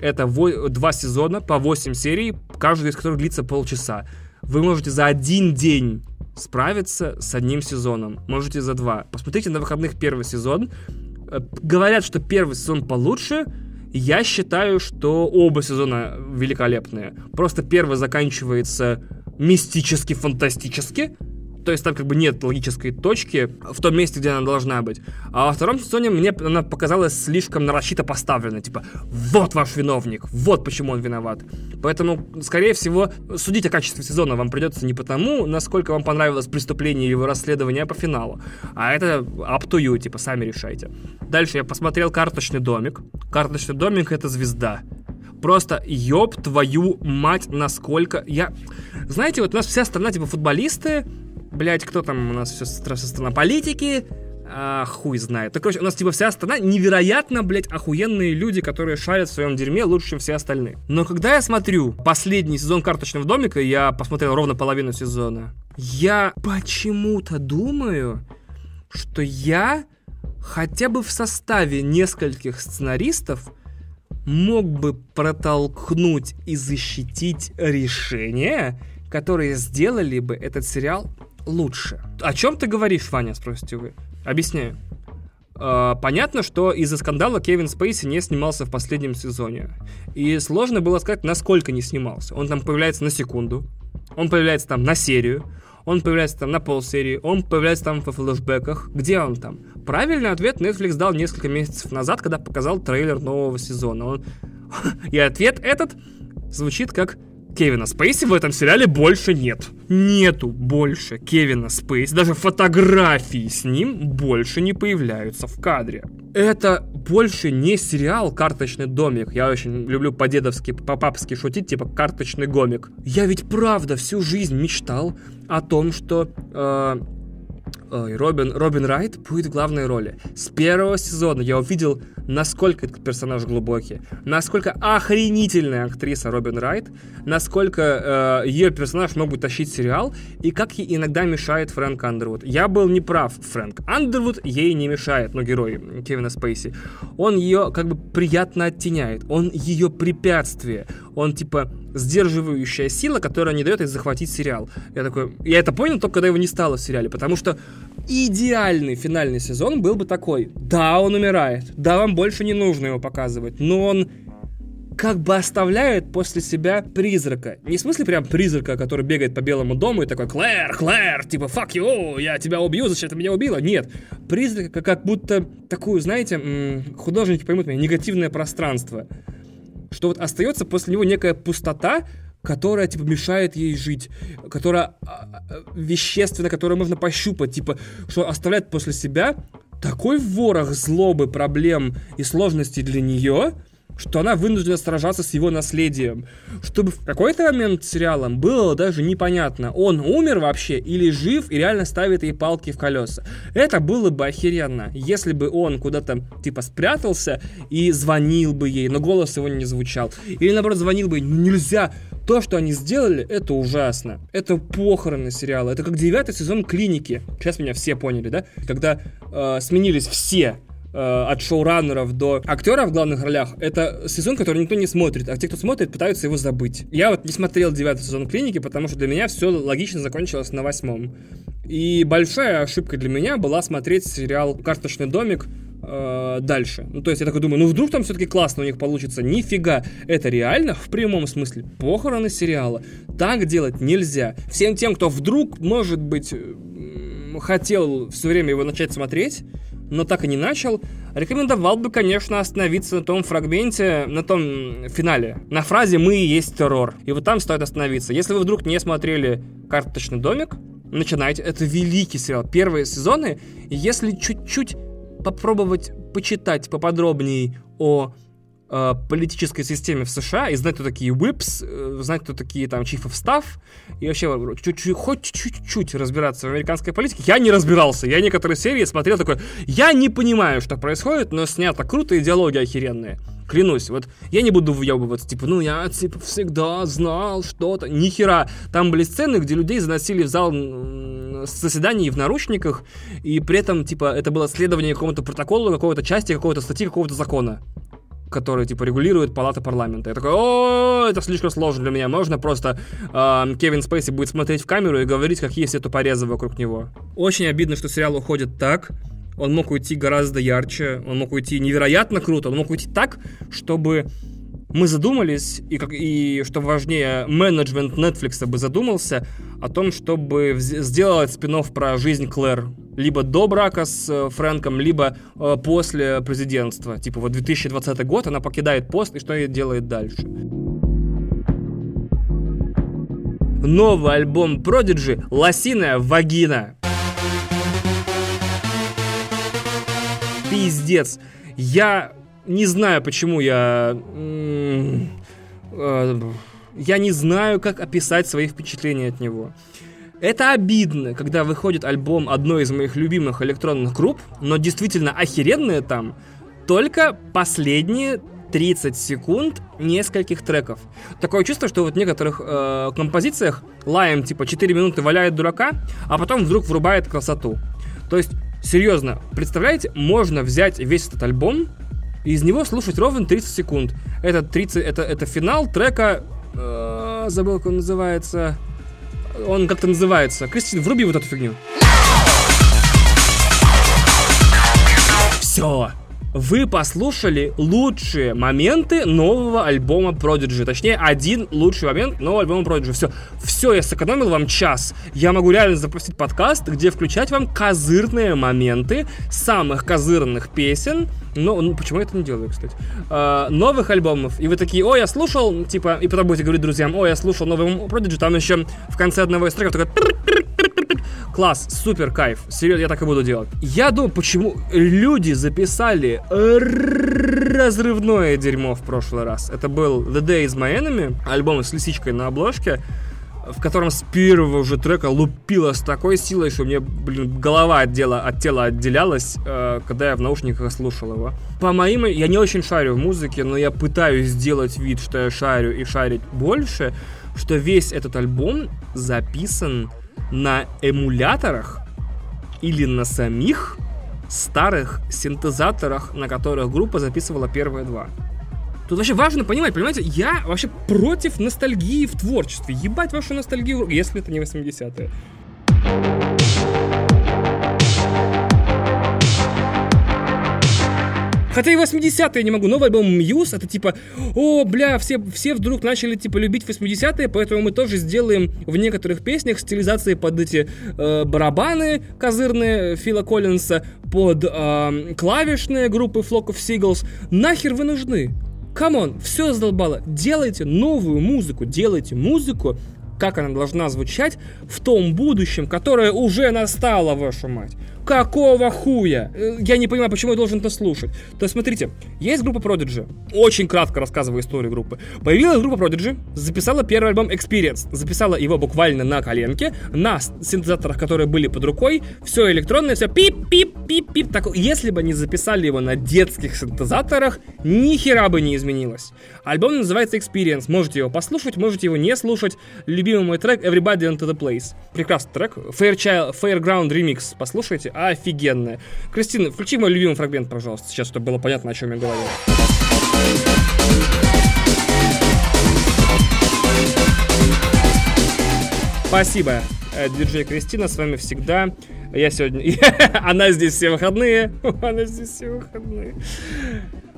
Это два сезона по 8 серий, каждый из которых длится полчаса. Вы можете за один день справиться с одним сезоном. Можете за два. Посмотрите на выходных первый сезон. Э, говорят, что первый сезон получше. Я считаю, что оба сезона великолепные. Просто первый заканчивается мистически, фантастически. То есть там как бы нет логической точки в том месте, где она должна быть. А во втором сезоне мне она показалась слишком нарочито поставленной. Типа, вот ваш виновник, вот почему он виноват. Поэтому, скорее всего, судить о качестве сезона вам придется не потому, насколько вам понравилось преступление или его расследование, а по финалу. А это up to you, типа, сами решайте. Дальше я посмотрел «Карточный домик». «Карточный домик» — это звезда. Просто ёб твою мать, насколько я... Знаете, вот у нас вся страна, типа, футболисты, блять, кто там у нас вся страна, политики, а, хуй знает. Так, короче, у нас, типа, вся страна невероятно, блядь, охуенные люди, которые шарят в своем дерьме лучше, чем все остальные. Но когда я смотрю последний сезон «Карточного домика», я посмотрел ровно половину сезона, я почему-то думаю, что я хотя бы в составе нескольких сценаристов мог бы протолкнуть и защитить решения, которые сделали бы этот сериал лучше. О чем ты говоришь, Ваня, спросите вы? Объясняю. Uh, понятно, что из-за скандала Кевин Спейси не снимался в последнем сезоне. И сложно было сказать, насколько не снимался. Он там появляется на секунду, он появляется там на серию, он появляется там на полсерии, он появляется там во флешбеках. Где он там? Правильный ответ Netflix дал несколько месяцев назад, когда показал трейлер нового сезона. Он... [LAUGHS] И ответ этот звучит как Кевина Спейси в этом сериале больше нет. Нету больше Кевина Спейси. Даже фотографии с ним больше не появляются в кадре. Это больше не сериал «Карточный домик». Я очень люблю по-дедовски, по-папски шутить, типа «Карточный гомик». Я ведь правда всю жизнь мечтал о том, что э, Ой, Робин, Робин Райт будет в главной роли. С первого сезона я увидел, насколько этот персонаж глубокий, насколько охренительная актриса Робин Райт, насколько э, ее персонаж мог бы тащить сериал, и как ей иногда мешает Фрэнк Андервуд. Я был неправ, Фрэнк Андервуд ей не мешает, ну, герой Кевина Спейси. Он ее как бы приятно оттеняет, он ее препятствие, он типа сдерживающая сила, которая не дает ей захватить сериал. Я такой, я это понял только когда его не стало в сериале, потому что идеальный финальный сезон был бы такой. Да, он умирает, да, вам больше не нужно его показывать, но он как бы оставляет после себя призрака. Не в смысле прям призрака, который бегает по Белому дому и такой «Клэр, Клэр, типа, fuck you, я тебя убью, зачем ты меня убила?» Нет, призрака как будто такую, знаете, художники поймут меня, негативное пространство. Что вот остается после него некая пустота, которая, типа, мешает ей жить, которая а, а, вещественна, которую можно пощупать, типа, что оставляет после себя такой ворох злобы, проблем и сложностей для нее, что она вынуждена сражаться с его наследием. Чтобы в какой-то момент сериалом было даже непонятно, он умер вообще или жив и реально ставит ей палки в колеса. Это было бы охеренно, если бы он куда-то типа спрятался и звонил бы ей, но голос его не звучал. Или наоборот звонил бы, ну нельзя, то, что они сделали, это ужасно. Это похороны сериала. Это как девятый сезон клиники. Сейчас меня все поняли, да? Когда э, сменились все Э, от шоураннеров до актеров в главных ролях, это сезон, который никто не смотрит, а те, кто смотрит, пытаются его забыть. Я вот не смотрел девятый сезон «Клиники», потому что для меня все логично закончилось на восьмом. И большая ошибка для меня была смотреть сериал «Карточный домик», э, дальше. Ну, то есть я такой думаю, ну вдруг там все-таки классно у них получится. Нифига. Это реально в прямом смысле похороны сериала. Так делать нельзя. Всем тем, кто вдруг, может быть, хотел все время его начать смотреть, но так и не начал, рекомендовал бы, конечно, остановиться на том фрагменте, на том финале, на фразе «Мы и есть террор». И вот там стоит остановиться. Если вы вдруг не смотрели «Карточный домик», начинайте. Это великий сериал. Первые сезоны, если чуть-чуть попробовать почитать поподробнее о политической системе в США и знать, кто такие whips, э, знать, кто такие там chief of staff, и вообще чуть-чуть, хоть чуть-чуть разбираться в американской политике. Я не разбирался. Я некоторые серии смотрел такой, я не понимаю, что происходит, но снято круто, идеология охеренная. Клянусь, вот я не буду въебываться, типа, ну я типа всегда знал что-то. Ни хера. Там были сцены, где людей заносили в зал заседаний в наручниках, и при этом, типа, это было следование какому-то протоколу, какой-то части, какой-то статьи, какого-то закона который, типа, регулирует палата парламента. Я такой, о, это слишком сложно для меня. Можно просто э, Кевин Спейси будет смотреть в камеру и говорить, какие все тупорезы вокруг него. Очень обидно, что сериал уходит так. Он мог уйти гораздо ярче, он мог уйти невероятно круто, он мог уйти так, чтобы мы задумались, и, как, и что важнее, менеджмент Netflix бы задумался о том, чтобы сделать спин про жизнь Клэр. Либо до брака с э, Фрэнком, либо э, после президентства. Типа вот 2020 год, она покидает пост, и что ей делает дальше. Новый альбом Prodigy «Лосиная вагина». Пиздец. Я не знаю, почему я... м, э, Я не знаю, как описать свои впечатления от него. Это обидно, когда выходит альбом одной из моих любимых электронных групп, но действительно охеренные там только последние 30 секунд нескольких треков. Такое чувство, что вот в некоторых э, композициях лаем типа 4 минуты валяет дурака, а потом вдруг врубает красоту. То есть, серьезно, представляете, можно взять весь этот альбом и из него слушать ровно 30 секунд. Это, 30, это, это финал трека... э, забыл, как он называется... Он как-то называется. Кристина, вруби вот эту фигню. Все. Вы послушали лучшие моменты нового альбома Prodigy. Точнее, один лучший момент нового альбома Prodigy. Все, все, я сэкономил вам час. Я могу реально запустить подкаст, где включать вам козырные моменты самых козырных песен. Но, ну, почему я это не делаю, кстати? А, новых альбомов. И вы такие, о, я слушал, типа, и потом будете говорить друзьям, о, я слушал новый Prodigy, там еще в конце одного из треков такой Класс, супер кайф. Серьезно, я так и буду делать. Я думаю, почему люди записали разрывное дерьмо в прошлый раз. Это был The Day is My Enemy, альбом с лисичкой на обложке, в котором с первого же трека лупило с такой силой, что мне, блин, голова от, дела, от тела отделялась, э, когда я в наушниках слушал его. По моим... Я не очень шарю в музыке, но я пытаюсь сделать вид, что я шарю и шарить больше, что весь этот альбом записан на эмуляторах или на самих старых синтезаторах, на которых группа записывала первые два. Тут вообще важно понимать, понимаете, я вообще против ностальгии в творчестве. Ебать вашу ностальгию, если это не 80-е. Хотя и 80-е я не могу. Новый альбом Muse, это типа, о, бля, все, все вдруг начали типа любить 80-е, поэтому мы тоже сделаем в некоторых песнях стилизации под эти э, барабаны козырные Фила Коллинса, под э, клавишные группы Flock of Seagulls. Нахер вы нужны? Come on, все задолбало. Делайте новую музыку, делайте музыку, как она должна звучать в том будущем, которое уже настало, вашу мать. Какого хуя? Э, Я не понимаю, почему я должен это слушать. То есть, смотрите, есть группа Prodigy. Очень кратко рассказываю историю группы. Появилась группа Prodigy, записала первый альбом Experience. Записала его буквально на коленке, на синтезаторах, которые были под рукой. Все электронное, все пип-пип-пип-пип. Так, если бы они записали его на детских синтезаторах, ни хера бы не изменилось. Альбом называется Experience. Можете его послушать, можете его не слушать. Любимый мой трек Everybody Into the Place. Прекрасный трек. Fairchild, Fairground Remix. Послушайте. Офигенная. Кристина, включи мой любимый фрагмент, пожалуйста, сейчас, чтобы было понятно, о чем я говорю. Спасибо, э, диджей Кристина, с вами всегда. Я сегодня... [LAUGHS] Она здесь все выходные. [LAUGHS] Она здесь все выходные.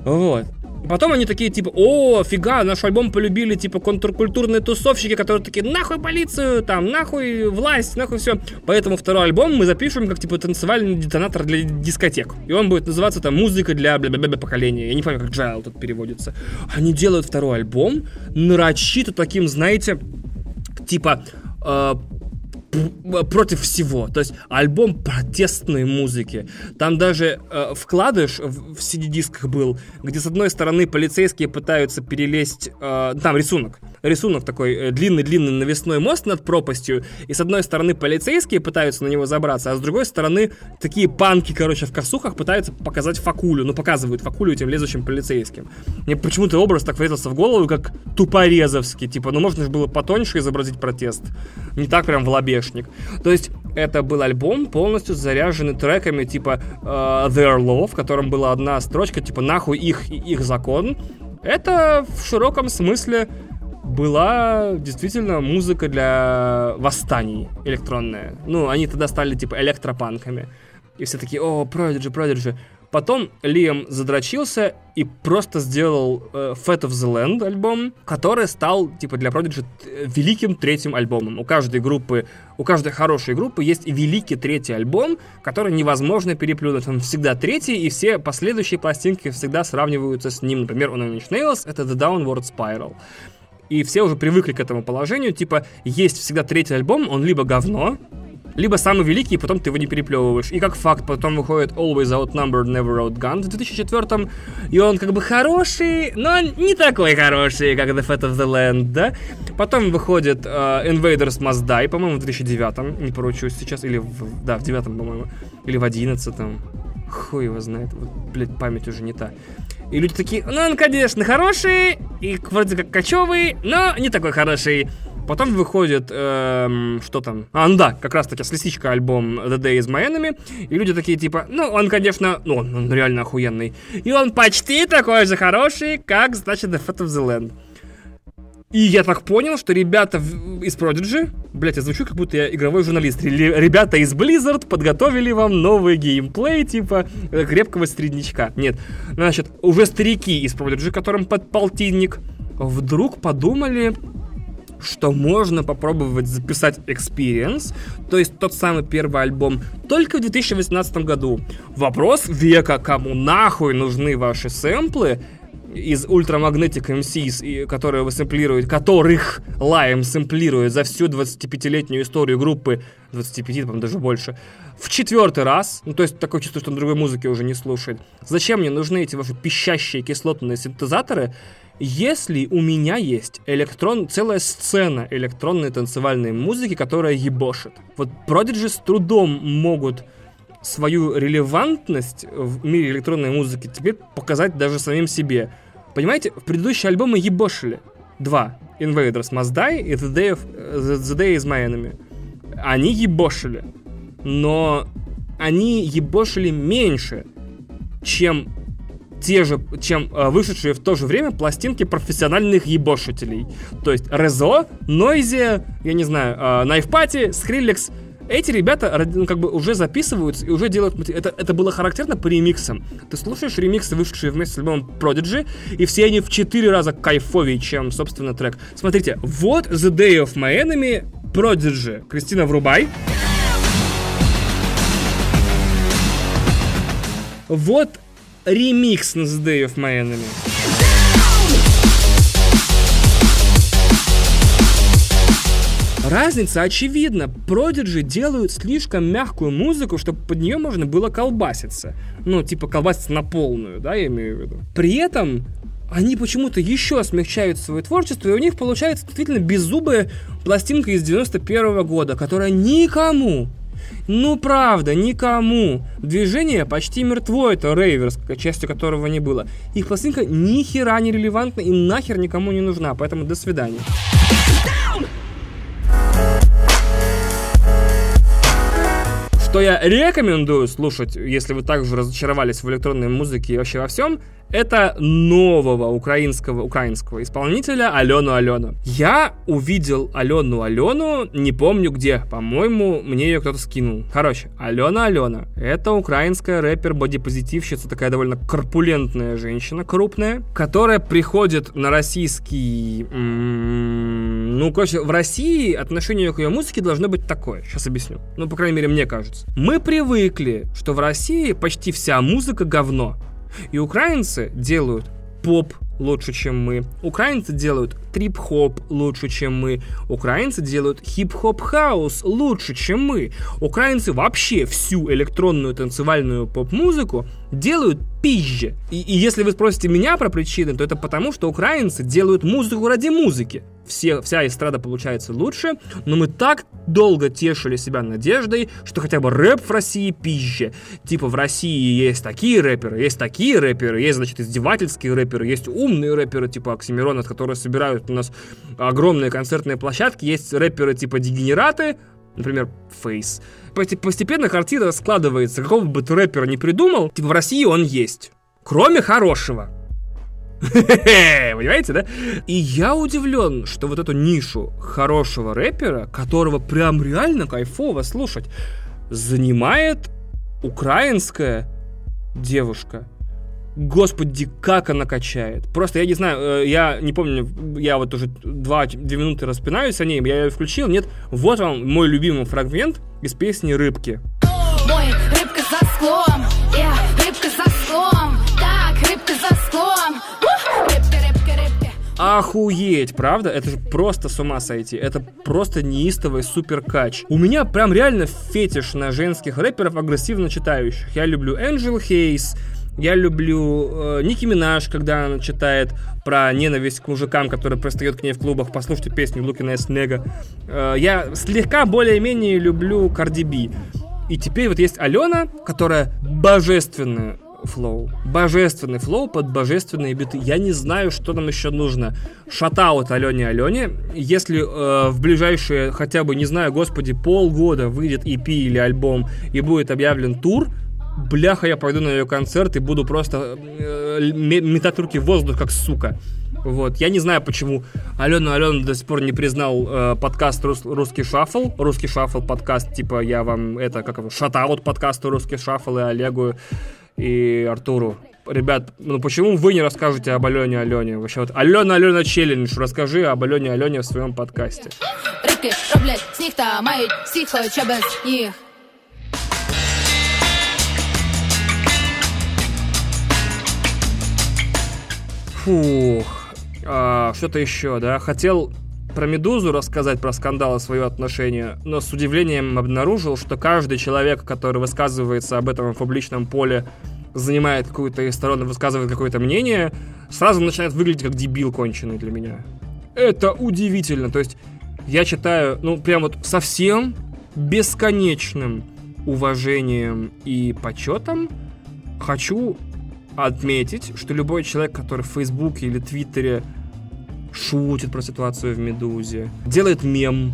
Вот. Потом они такие, типа, о, фига, наш альбом полюбили, типа, контркультурные тусовщики, которые такие, нахуй полицию, там, нахуй власть, нахуй все. Поэтому второй альбом мы запишем как, типа, танцевальный детонатор для дискотек. И он будет называться, там, музыка для бля-бля-бля поколения. Я не помню, как Джайл тут переводится. Они делают второй альбом, нарочито таким, знаете, типа, э, против всего. То есть альбом протестной музыки. Там даже э, вкладыш в, в CD-дисках был, где с одной стороны полицейские пытаются перелезть... э, там рисунок. Рисунок такой э, длинный-длинный навесной мост над пропастью. И с одной стороны полицейские пытаются на него забраться, а с другой стороны такие панки, короче, в косухах пытаются показать факулю. Ну, показывают факулю этим лезущим полицейским. Мне почему-то образ так врезался в голову, как тупорезовский. Типа, ну можно же было потоньше изобразить протест. Не так прям в лобешник. То есть, это был альбом, полностью заряженный треками типа э, Their Law, в котором была одна строчка, типа нахуй их их закон. Это в широком смысле была действительно музыка для восстаний электронная. Ну, они тогда стали типа электропанками. И все такие, о, Prodigy, Prodigy. Потом Лиам задрочился и просто сделал э, Fat of the Land альбом, который стал, типа, для Prodigy великим третьим альбомом. У каждой группы, у каждой хорошей группы есть великий третий альбом, который невозможно переплюнуть. Он всегда третий, и все последующие пластинки всегда сравниваются с ним. Например, у Nine Inch Nails это The Downward Spiral. И все уже привыкли к этому положению, типа, есть всегда третий альбом, он либо говно, либо самый великий, и потом ты его не переплевываешь. И как факт, потом выходит Always Outnumbered, Never Outgunned в 2004 и он как бы хороший, но не такой хороший, как The Fat of the Land, да? Потом выходит э, Invaders Must Die, по-моему, в 2009 не поручусь сейчас, или в, да, в 9 по-моему, или в 11 Хуй его знает, вот, блядь, память уже не та. И люди такие, ну, он, конечно, хороший, и вроде как кочевый, но не такой хороший. Потом выходит, эм, что там? А, ну да, как раз таки с лисичка альбом The Day is My Enemy. И люди такие типа, ну, он, конечно, ну, он, он реально охуенный. И он почти такой же хороший, как, значит, The Fat of the Land. И я так понял, что ребята из Prodigy, блять, я звучу, как будто я игровой журналист. Ре- Ребята из Blizzard подготовили вам новый геймплей, типа э, крепкого среднячка. Нет, значит, уже старики из Prodigy, которым под полтинник, вдруг подумали, что можно попробовать записать Experience, то есть тот самый первый альбом, только в 2018 году. Вопрос века, кому нахуй нужны ваши сэмплы из Ultramagnetic MCs, которые вы сэмплируете, которых Лайм сэмплирует за всю 25-летнюю историю группы, 25, по-моему, даже больше, в четвертый раз, ну то есть такое чувство, что он другой музыки уже не слушает. Зачем мне нужны эти ваши пищащие кислотные синтезаторы, если у меня есть электрон, целая сцена электронной танцевальной музыки, которая ебошит. Вот Prodigy с трудом могут свою релевантность в мире электронной музыки теперь показать даже самим себе. Понимаете, в предыдущие альбомы ебошили. Два. Invaders Must Die и The Day, of, The, The Day Is My Enemy. Они ебошили. Но они ебошили меньше, чем те же, чем э, вышедшие в то же время пластинки профессиональных ебошителей. То есть Резо, Нойзи, я не знаю, э, Party, Skrillex. Эти ребята ну, как бы уже записываются и уже делают... Это, это было характерно по ремиксам. Ты слушаешь ремиксы, вышедшие вместе с альбомом Prodigy, и все они в четыре раза кайфовее, чем, собственно, трек. Смотрите, вот The Day of My Enemy, Prodigy. Кристина, врубай. Вот ремикс на The Day of My Enemy. Разница очевидна. Prodigy делают слишком мягкую музыку, чтобы под нее можно было колбаситься. Ну, типа колбаситься на полную, да, я имею в виду. При этом они почему-то еще смягчают свое творчество, и у них получается действительно беззубая пластинка из 91 года, которая никому, ну правда, никому. Движение почти мертво, это Рейверс, частью которого не было. Их пластинка ни хера не релевантна и нахер никому не нужна, поэтому до свидания. Что я рекомендую слушать, если вы также разочаровались в электронной музыке и вообще во всем, это нового украинского, украинского исполнителя Алену Алену. Я увидел Алену Алену, не помню где, по-моему, мне ее кто-то скинул. Короче, Алена Алена, это украинская рэпер-бодипозитивщица, такая довольно корпулентная женщина, крупная, которая приходит на российский... м, Ну, короче, в России отношение к ее музыке должно быть такое. Сейчас объясню. Ну, по крайней мере, мне кажется. Мы привыкли, что в России почти вся музыка говно. И украинцы делают поп лучше, чем мы. Украинцы делают трип-хоп лучше, чем мы. Украинцы делают хип-хоп-хаус лучше, чем мы. Украинцы вообще всю электронную танцевальную поп-музыку делают пизже. И, и если вы спросите меня про причины, то это потому, что украинцы делают музыку ради музыки. Все, вся эстрада получается лучше, но мы так долго тешили себя надеждой, что хотя бы рэп в России пизже. Типа в России есть такие рэперы, есть такие рэперы, есть, значит, издевательские рэперы, есть умные рэперы, типа Оксимирона, которые собирают у нас огромные концертные площадки, есть рэперы типа Дегенераты, например, Фейс. Постепенно картина складывается, какого бы ты рэпера не придумал, типа в России он есть. Кроме хорошего. [LAUGHS] Понимаете, да? И я удивлен, что вот эту нишу хорошего рэпера, которого прям реально кайфово слушать, занимает украинская девушка. Господи, как она качает. Просто я не знаю, э, я не помню, я вот уже два, две минуты распинаюсь о ней, я ее включил, нет. Вот вам мой любимый фрагмент из песни «Рыбки». Мой рыбка за склом, Охуеть, правда? Это же просто с ума сойти. Это просто неистовый супер кач. У меня прям реально фетиш на женских рэперов агрессивно читающих. Я люблю Энджел Хейс, я люблю э, Ники Минаж, когда она читает про ненависть к мужикам, который пристает к ней в клубах. Послушайте песню Ass Nega. Э, я слегка более-менее люблю Cardi B. И теперь вот есть Алена, которая божественная flow. Божественный flow под божественные биты. Я не знаю, что нам еще нужно. Shoutout Алене Алене. Если э, в ближайшие, хотя бы, не знаю, господи, полгода выйдет EP или альбом и будет объявлен тур, бляха, я пойду на ее концерт и буду просто э, ме- метать руки в воздух, как сука. Вот. Я не знаю, почему Алена Алена до сих пор не признал э, подкаст Рус- «Русский шаффл». «Русский шаффл» подкаст, типа, я вам, это, как его, shoutout подкасту «Русский шаффл» и Олегу и Артуру. Ребят, ну почему вы не расскажете об Алене Алене? Вообще вот Алена Алена челлендж, расскажи об Алене Алене в своем подкасте. Рибки роблять сніг та мають всіх, хоча без ніг. Фух. А, что-то еще, да? Хотел про Медузу рассказать, про скандал и свое отношение, но с удивлением обнаружил, что каждый человек, который высказывается об этом в публичном поле, занимает какую-то из сторон высказывает какое-то мнение, сразу начинает выглядеть как дебил конченый для меня. Это удивительно. То есть я читаю, ну, прям вот совсем бесконечным уважением и почетом хочу отметить, что любой человек, который в Фейсбуке или Твиттере шутит про ситуацию в Медузе, делает мем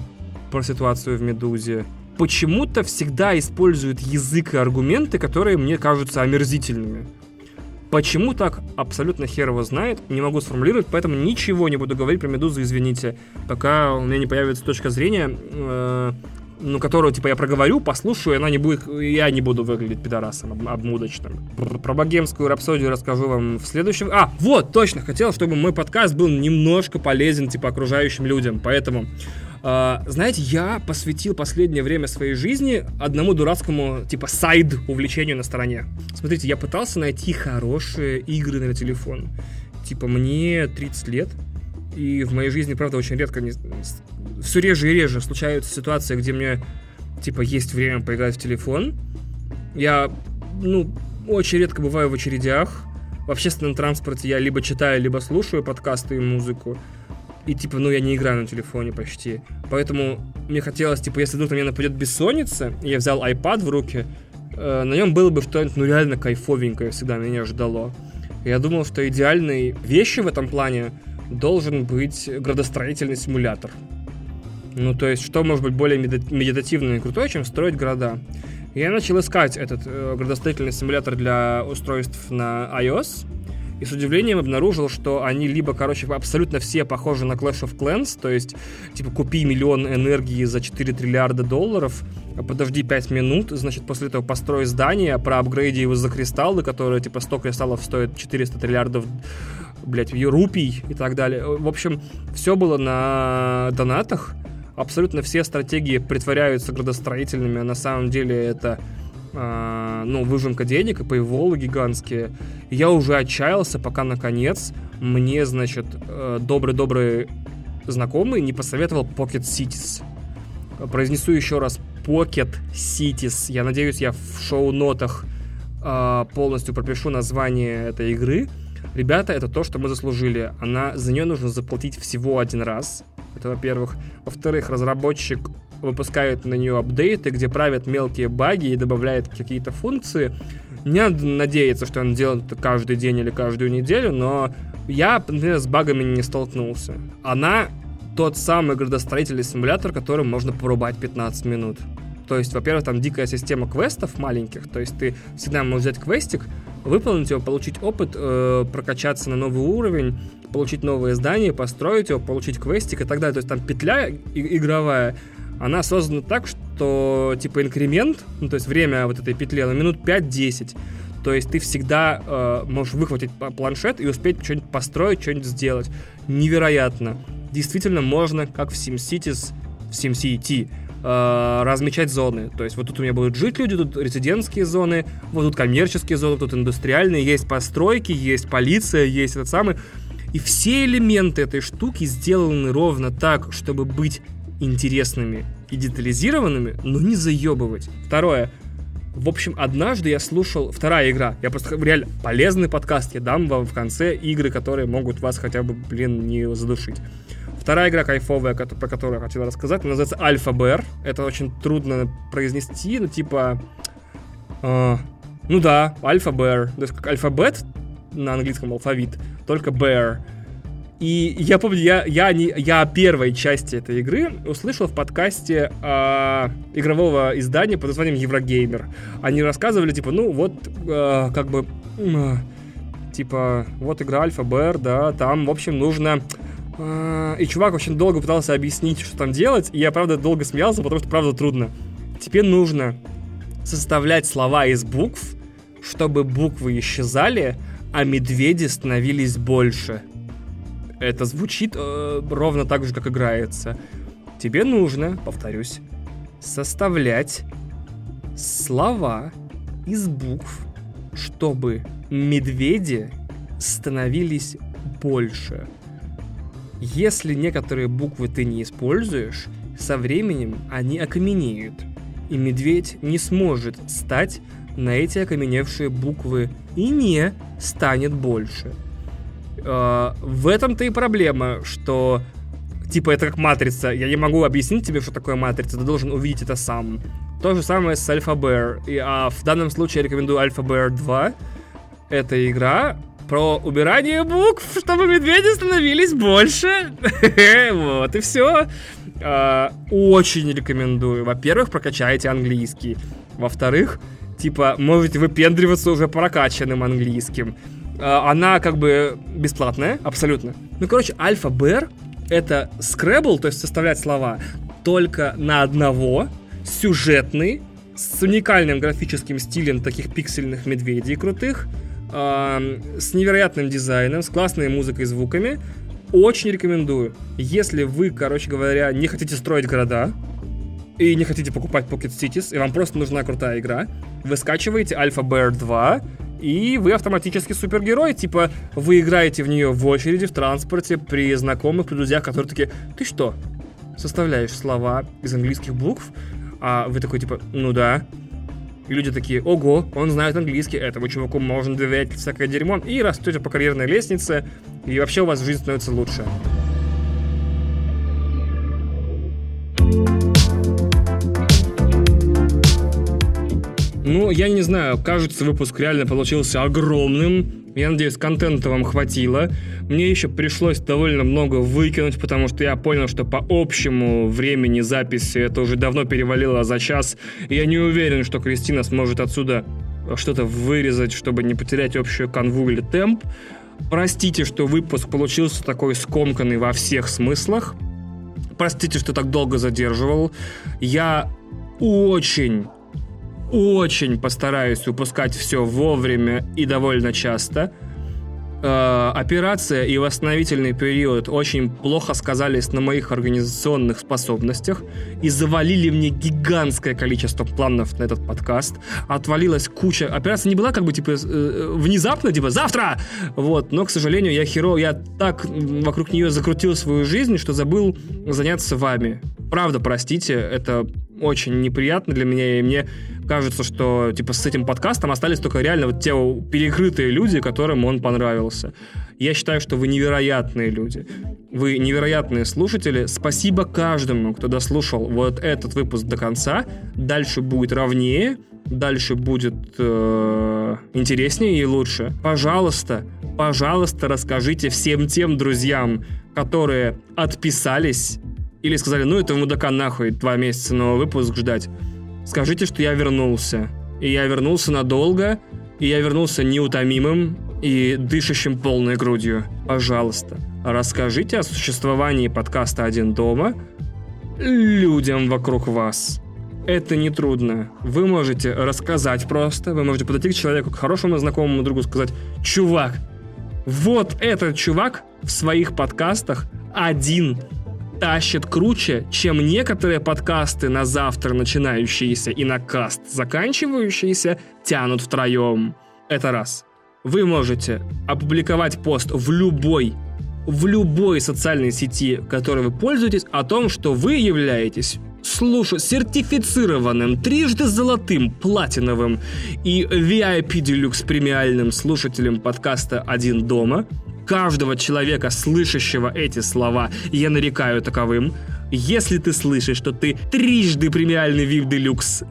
про ситуацию в Медузе, почему-то всегда использует язык и аргументы, которые мне кажутся омерзительными. Почему так, абсолютно хер его знает, не могу сформулировать, поэтому ничего не буду говорить про Медузу, извините, пока у меня не появится точка зрения, э, ну, которую, типа, я проговорю, послушаю, и она не будет, я не буду выглядеть пидорасом об- обмудочным. Про, богемскую рапсодию расскажу вам в следующем... А, вот, точно, хотел, чтобы мой подкаст был немножко полезен, типа, окружающим людям, поэтому... э, знаете, я посвятил последнее время своей жизни одному дурацкому, типа, сайд увлечению на стороне. Смотрите, я пытался найти хорошие игры на телефон. Типа, мне 30 лет, и в моей жизни, правда, очень редко, не, все реже и реже случаются ситуации, где мне, типа, есть время поиграть в телефон. Я, ну, очень редко бываю в очередях. В общественном транспорте я либо читаю, либо слушаю подкасты и музыку. И, типа, ну, я не играю на телефоне почти. Поэтому мне хотелось, типа, если вдруг на меня нападет бессонница, и я взял iPad в руки, э, на нем было бы что-нибудь, ну, реально кайфовенькое всегда меня ждало. Я думал, что идеальной вещью в этом плане должен быть градостроительный симулятор. Ну, то есть, что может быть более меди- медитативно и крутое, чем строить города? Я начал искать этот э, градостроительный симулятор для устройств на iOS, и с удивлением обнаружил, что они либо, короче, абсолютно все похожи на Clash of Clans, то есть, типа, купи миллион энергии за 4 триллиарда долларов, а подожди 5 минут, значит, после этого построй здание, проапгрейди его за кристаллы, которые, типа, 100 кристаллов стоят 400 триллиардов, блядь, рупий и так далее. В общем, все было на донатах, абсолютно все стратегии притворяются градостроительными, а на самом деле это а, ну, выжимка денег и пейволы гигантские. Я уже отчаялся, пока наконец мне, значит, э, добрый-добрый знакомый не посоветовал Pocket Cities. Произнесу еще раз Pocket Cities. Я надеюсь, я в шоу-нотах а, полностью пропишу название этой игры. Ребята, это то, что мы заслужили. Она, за нее нужно заплатить всего один раз. Это во-первых. Во-вторых, разработчик выпускает на нее апдейты, где правят мелкие баги и добавляет какие-то функции. Не надо надеяться, что он делает это каждый день или каждую неделю, но я, например, с багами не столкнулся. Она тот самый градостроительный симулятор, которым можно порубать 15 минут. То есть, во-первых, там дикая система квестов маленьких, то есть ты всегда можешь взять квестик, выполнить его, получить опыт, э, прокачаться на новый уровень, получить новые здания, построить его, получить квестик и так далее. То есть там петля игровая, она создана так, что типа инкремент, ну то есть время вот этой петли, на минут 5-10. То есть ты всегда э, можешь выхватить планшет и успеть что-нибудь построить, что-нибудь сделать. Невероятно. Действительно можно, как в SimCities, в SimCity, э, размечать зоны. То есть вот тут у меня будут жить люди, тут резидентские зоны, вот тут коммерческие зоны, тут индустриальные, есть постройки, есть полиция, есть этот самый. И все элементы этой штуки сделаны ровно так, чтобы быть интересными и детализированными, но не заебывать. Второе. В общем, однажды я слушал... Вторая игра. Я просто реально полезный подкаст. Я дам вам в конце игры, которые могут вас хотя бы, блин, не задушить. Вторая игра кайфовая, про которую я хотел рассказать, называется Альфа Бэр. Это очень трудно произнести, но типа... э, ну да, Альфа Бэр. То есть как алфабет на английском алфавит, только Bear. И я помню, я, я, не, я о первой части этой игры услышал в подкасте э, игрового издания под названием Еврогеймер. Они рассказывали, типа, ну вот, э, как бы, м, типа, вот игра Альфа Бэр, да, там, в общем, нужно... э, и чувак очень долго пытался объяснить, что там делать, и я, правда, долго смеялся, потому что, правда, трудно. Тебе нужно составлять слова из букв, чтобы буквы исчезали, а медведи становились больше. Это звучит э, ровно так же, как играется. Тебе нужно, повторюсь, составлять слова из букв, чтобы медведи становились больше. Если некоторые буквы ты не используешь, со временем они окаменеют, и медведь не сможет стать на эти окаменевшие буквы и не станет больше. Э, в этом-то и проблема, что типа это как матрица. Я не могу объяснить тебе, что такое матрица, ты должен увидеть это сам. То же самое с Alpha Bear. И, а в данном случае я рекомендую Alpha Bear 2. Это игра про убирание букв, чтобы медведи становились больше. [LAUGHS] Вот и все. Очень рекомендую. Во-первых, прокачайте английский. Во-вторых, типа, можете выпендриваться уже прокачанным английским. А, Она как бы бесплатная, абсолютно. Ну, короче, Альфа Бэр это скребл, то есть составлять слова, только на одного, сюжетный, с уникальным графическим стилем таких пиксельных медведей крутых, с невероятным дизайном, с классной музыкой и звуками. Очень рекомендую. Если вы, короче говоря, не хотите строить города, и не хотите покупать Pocket Cities, и вам просто нужна крутая игра, вы скачиваете Alpha Bear 2, и вы автоматически супергерой. Типа, вы играете в нее в очереди, в транспорте, при знакомых, при друзьях, которые такие, ты что, составляешь слова из английских букв? А вы такой, типа, ну да. И люди такие, ого, он знает английский, этому чуваку можно доверять всякое дерьмо. И растете по карьерной лестнице, и вообще у вас жизнь становится лучше. Ну, я не знаю, кажется, выпуск реально получился огромным. Я надеюсь, контента вам хватило. Мне еще пришлось довольно много выкинуть, потому что я понял, что по общему времени записи это уже давно перевалило за час. И я не уверен, что Кристина сможет отсюда что-то вырезать, чтобы не потерять общую канву или темп. Простите, что выпуск получился такой скомканный во всех смыслах. Простите, что так долго задерживал. Я очень очень постараюсь выпускать все вовремя и довольно часто. Э, операция и восстановительный период очень плохо сказались на моих организационных способностях и завалили мне гигантское количество планов на этот подкаст. Отвалилась куча... Операция не была как бы типа э, внезапно, типа завтра! Вот, но, к сожалению, я херо... Я так вокруг нее закрутил свою жизнь, что забыл заняться вами. Правда, простите, это очень неприятно для меня, и мне кажется, что типа с этим подкастом остались только реально вот те перекрытые люди, которым он понравился. Я считаю, что вы невероятные люди. Вы невероятные слушатели. Спасибо каждому, кто дослушал вот этот выпуск до конца. Дальше будет ровнее, дальше будет э, интереснее и лучше. Пожалуйста, пожалуйста, расскажите всем тем друзьям, которые отписались или сказали, ну этого мудака нахуй, два месяца новый выпуск ждать. Скажите, что я вернулся. И я вернулся надолго, и я вернулся неутомимым и дышащим полной грудью. Пожалуйста, расскажите о существовании подкаста «Один дома» людям вокруг вас. это не трудно. Вы можете рассказать просто, вы можете подойти к человеку, к хорошему знакомому другу, сказать, чувак, вот этот чувак в своих подкастах один тащит круче, чем некоторые подкасты на завтра начинающиеся и на каст заканчивающиеся тянут втроем. Это раз. Вы можете опубликовать пост в любой в любой социальной сети, которой вы пользуетесь, о том, что вы являетесь слуш... сертифицированным, трижды золотым, платиновым и VIP Deluxe премиальным слушателем подкаста «Один дома», каждого человека, слышащего эти слова, я нарекаю таковым, если ты слышишь, что ты трижды премиальный VIP Deluxe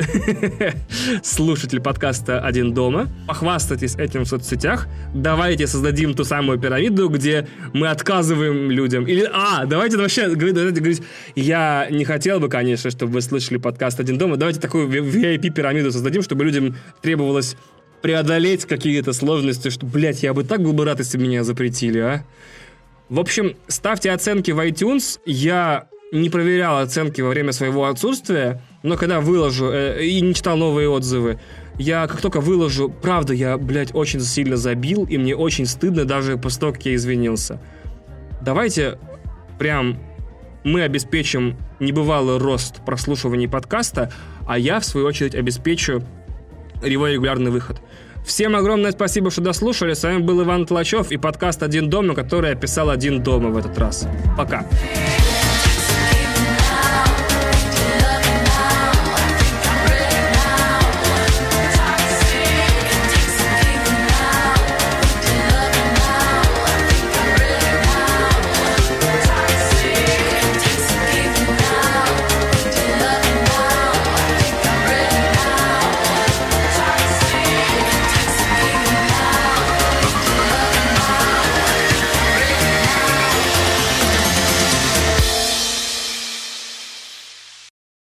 слушатель подкаста «Один дома», похвастайтесь этим в соцсетях, давайте создадим ту самую пирамиду, где мы отказываем людям. Или, а, давайте вообще говорить, я не хотел бы, конечно, чтобы вы слышали подкаст «Один дома», давайте такую VIP-пирамиду создадим, чтобы людям требовалось преодолеть какие-то сложности, что, блядь, я бы так был бы рад, если бы меня запретили, а? В общем, ставьте оценки в iTunes. Я не проверял оценки во время своего отсутствия, но когда выложу э, и не читал новые отзывы, я как только выложу, правда, я, блядь, очень сильно забил, и мне очень стыдно даже после того, как я извинился. Давайте прям мы обеспечим небывалый рост прослушиваний подкаста, а я, в свою очередь, обеспечу его регулярный выход. Всем огромное спасибо, что дослушали. С вами был Иван Тлачев и подкаст «Один дома», который писал «Один дома» в этот раз. Пока. Пока.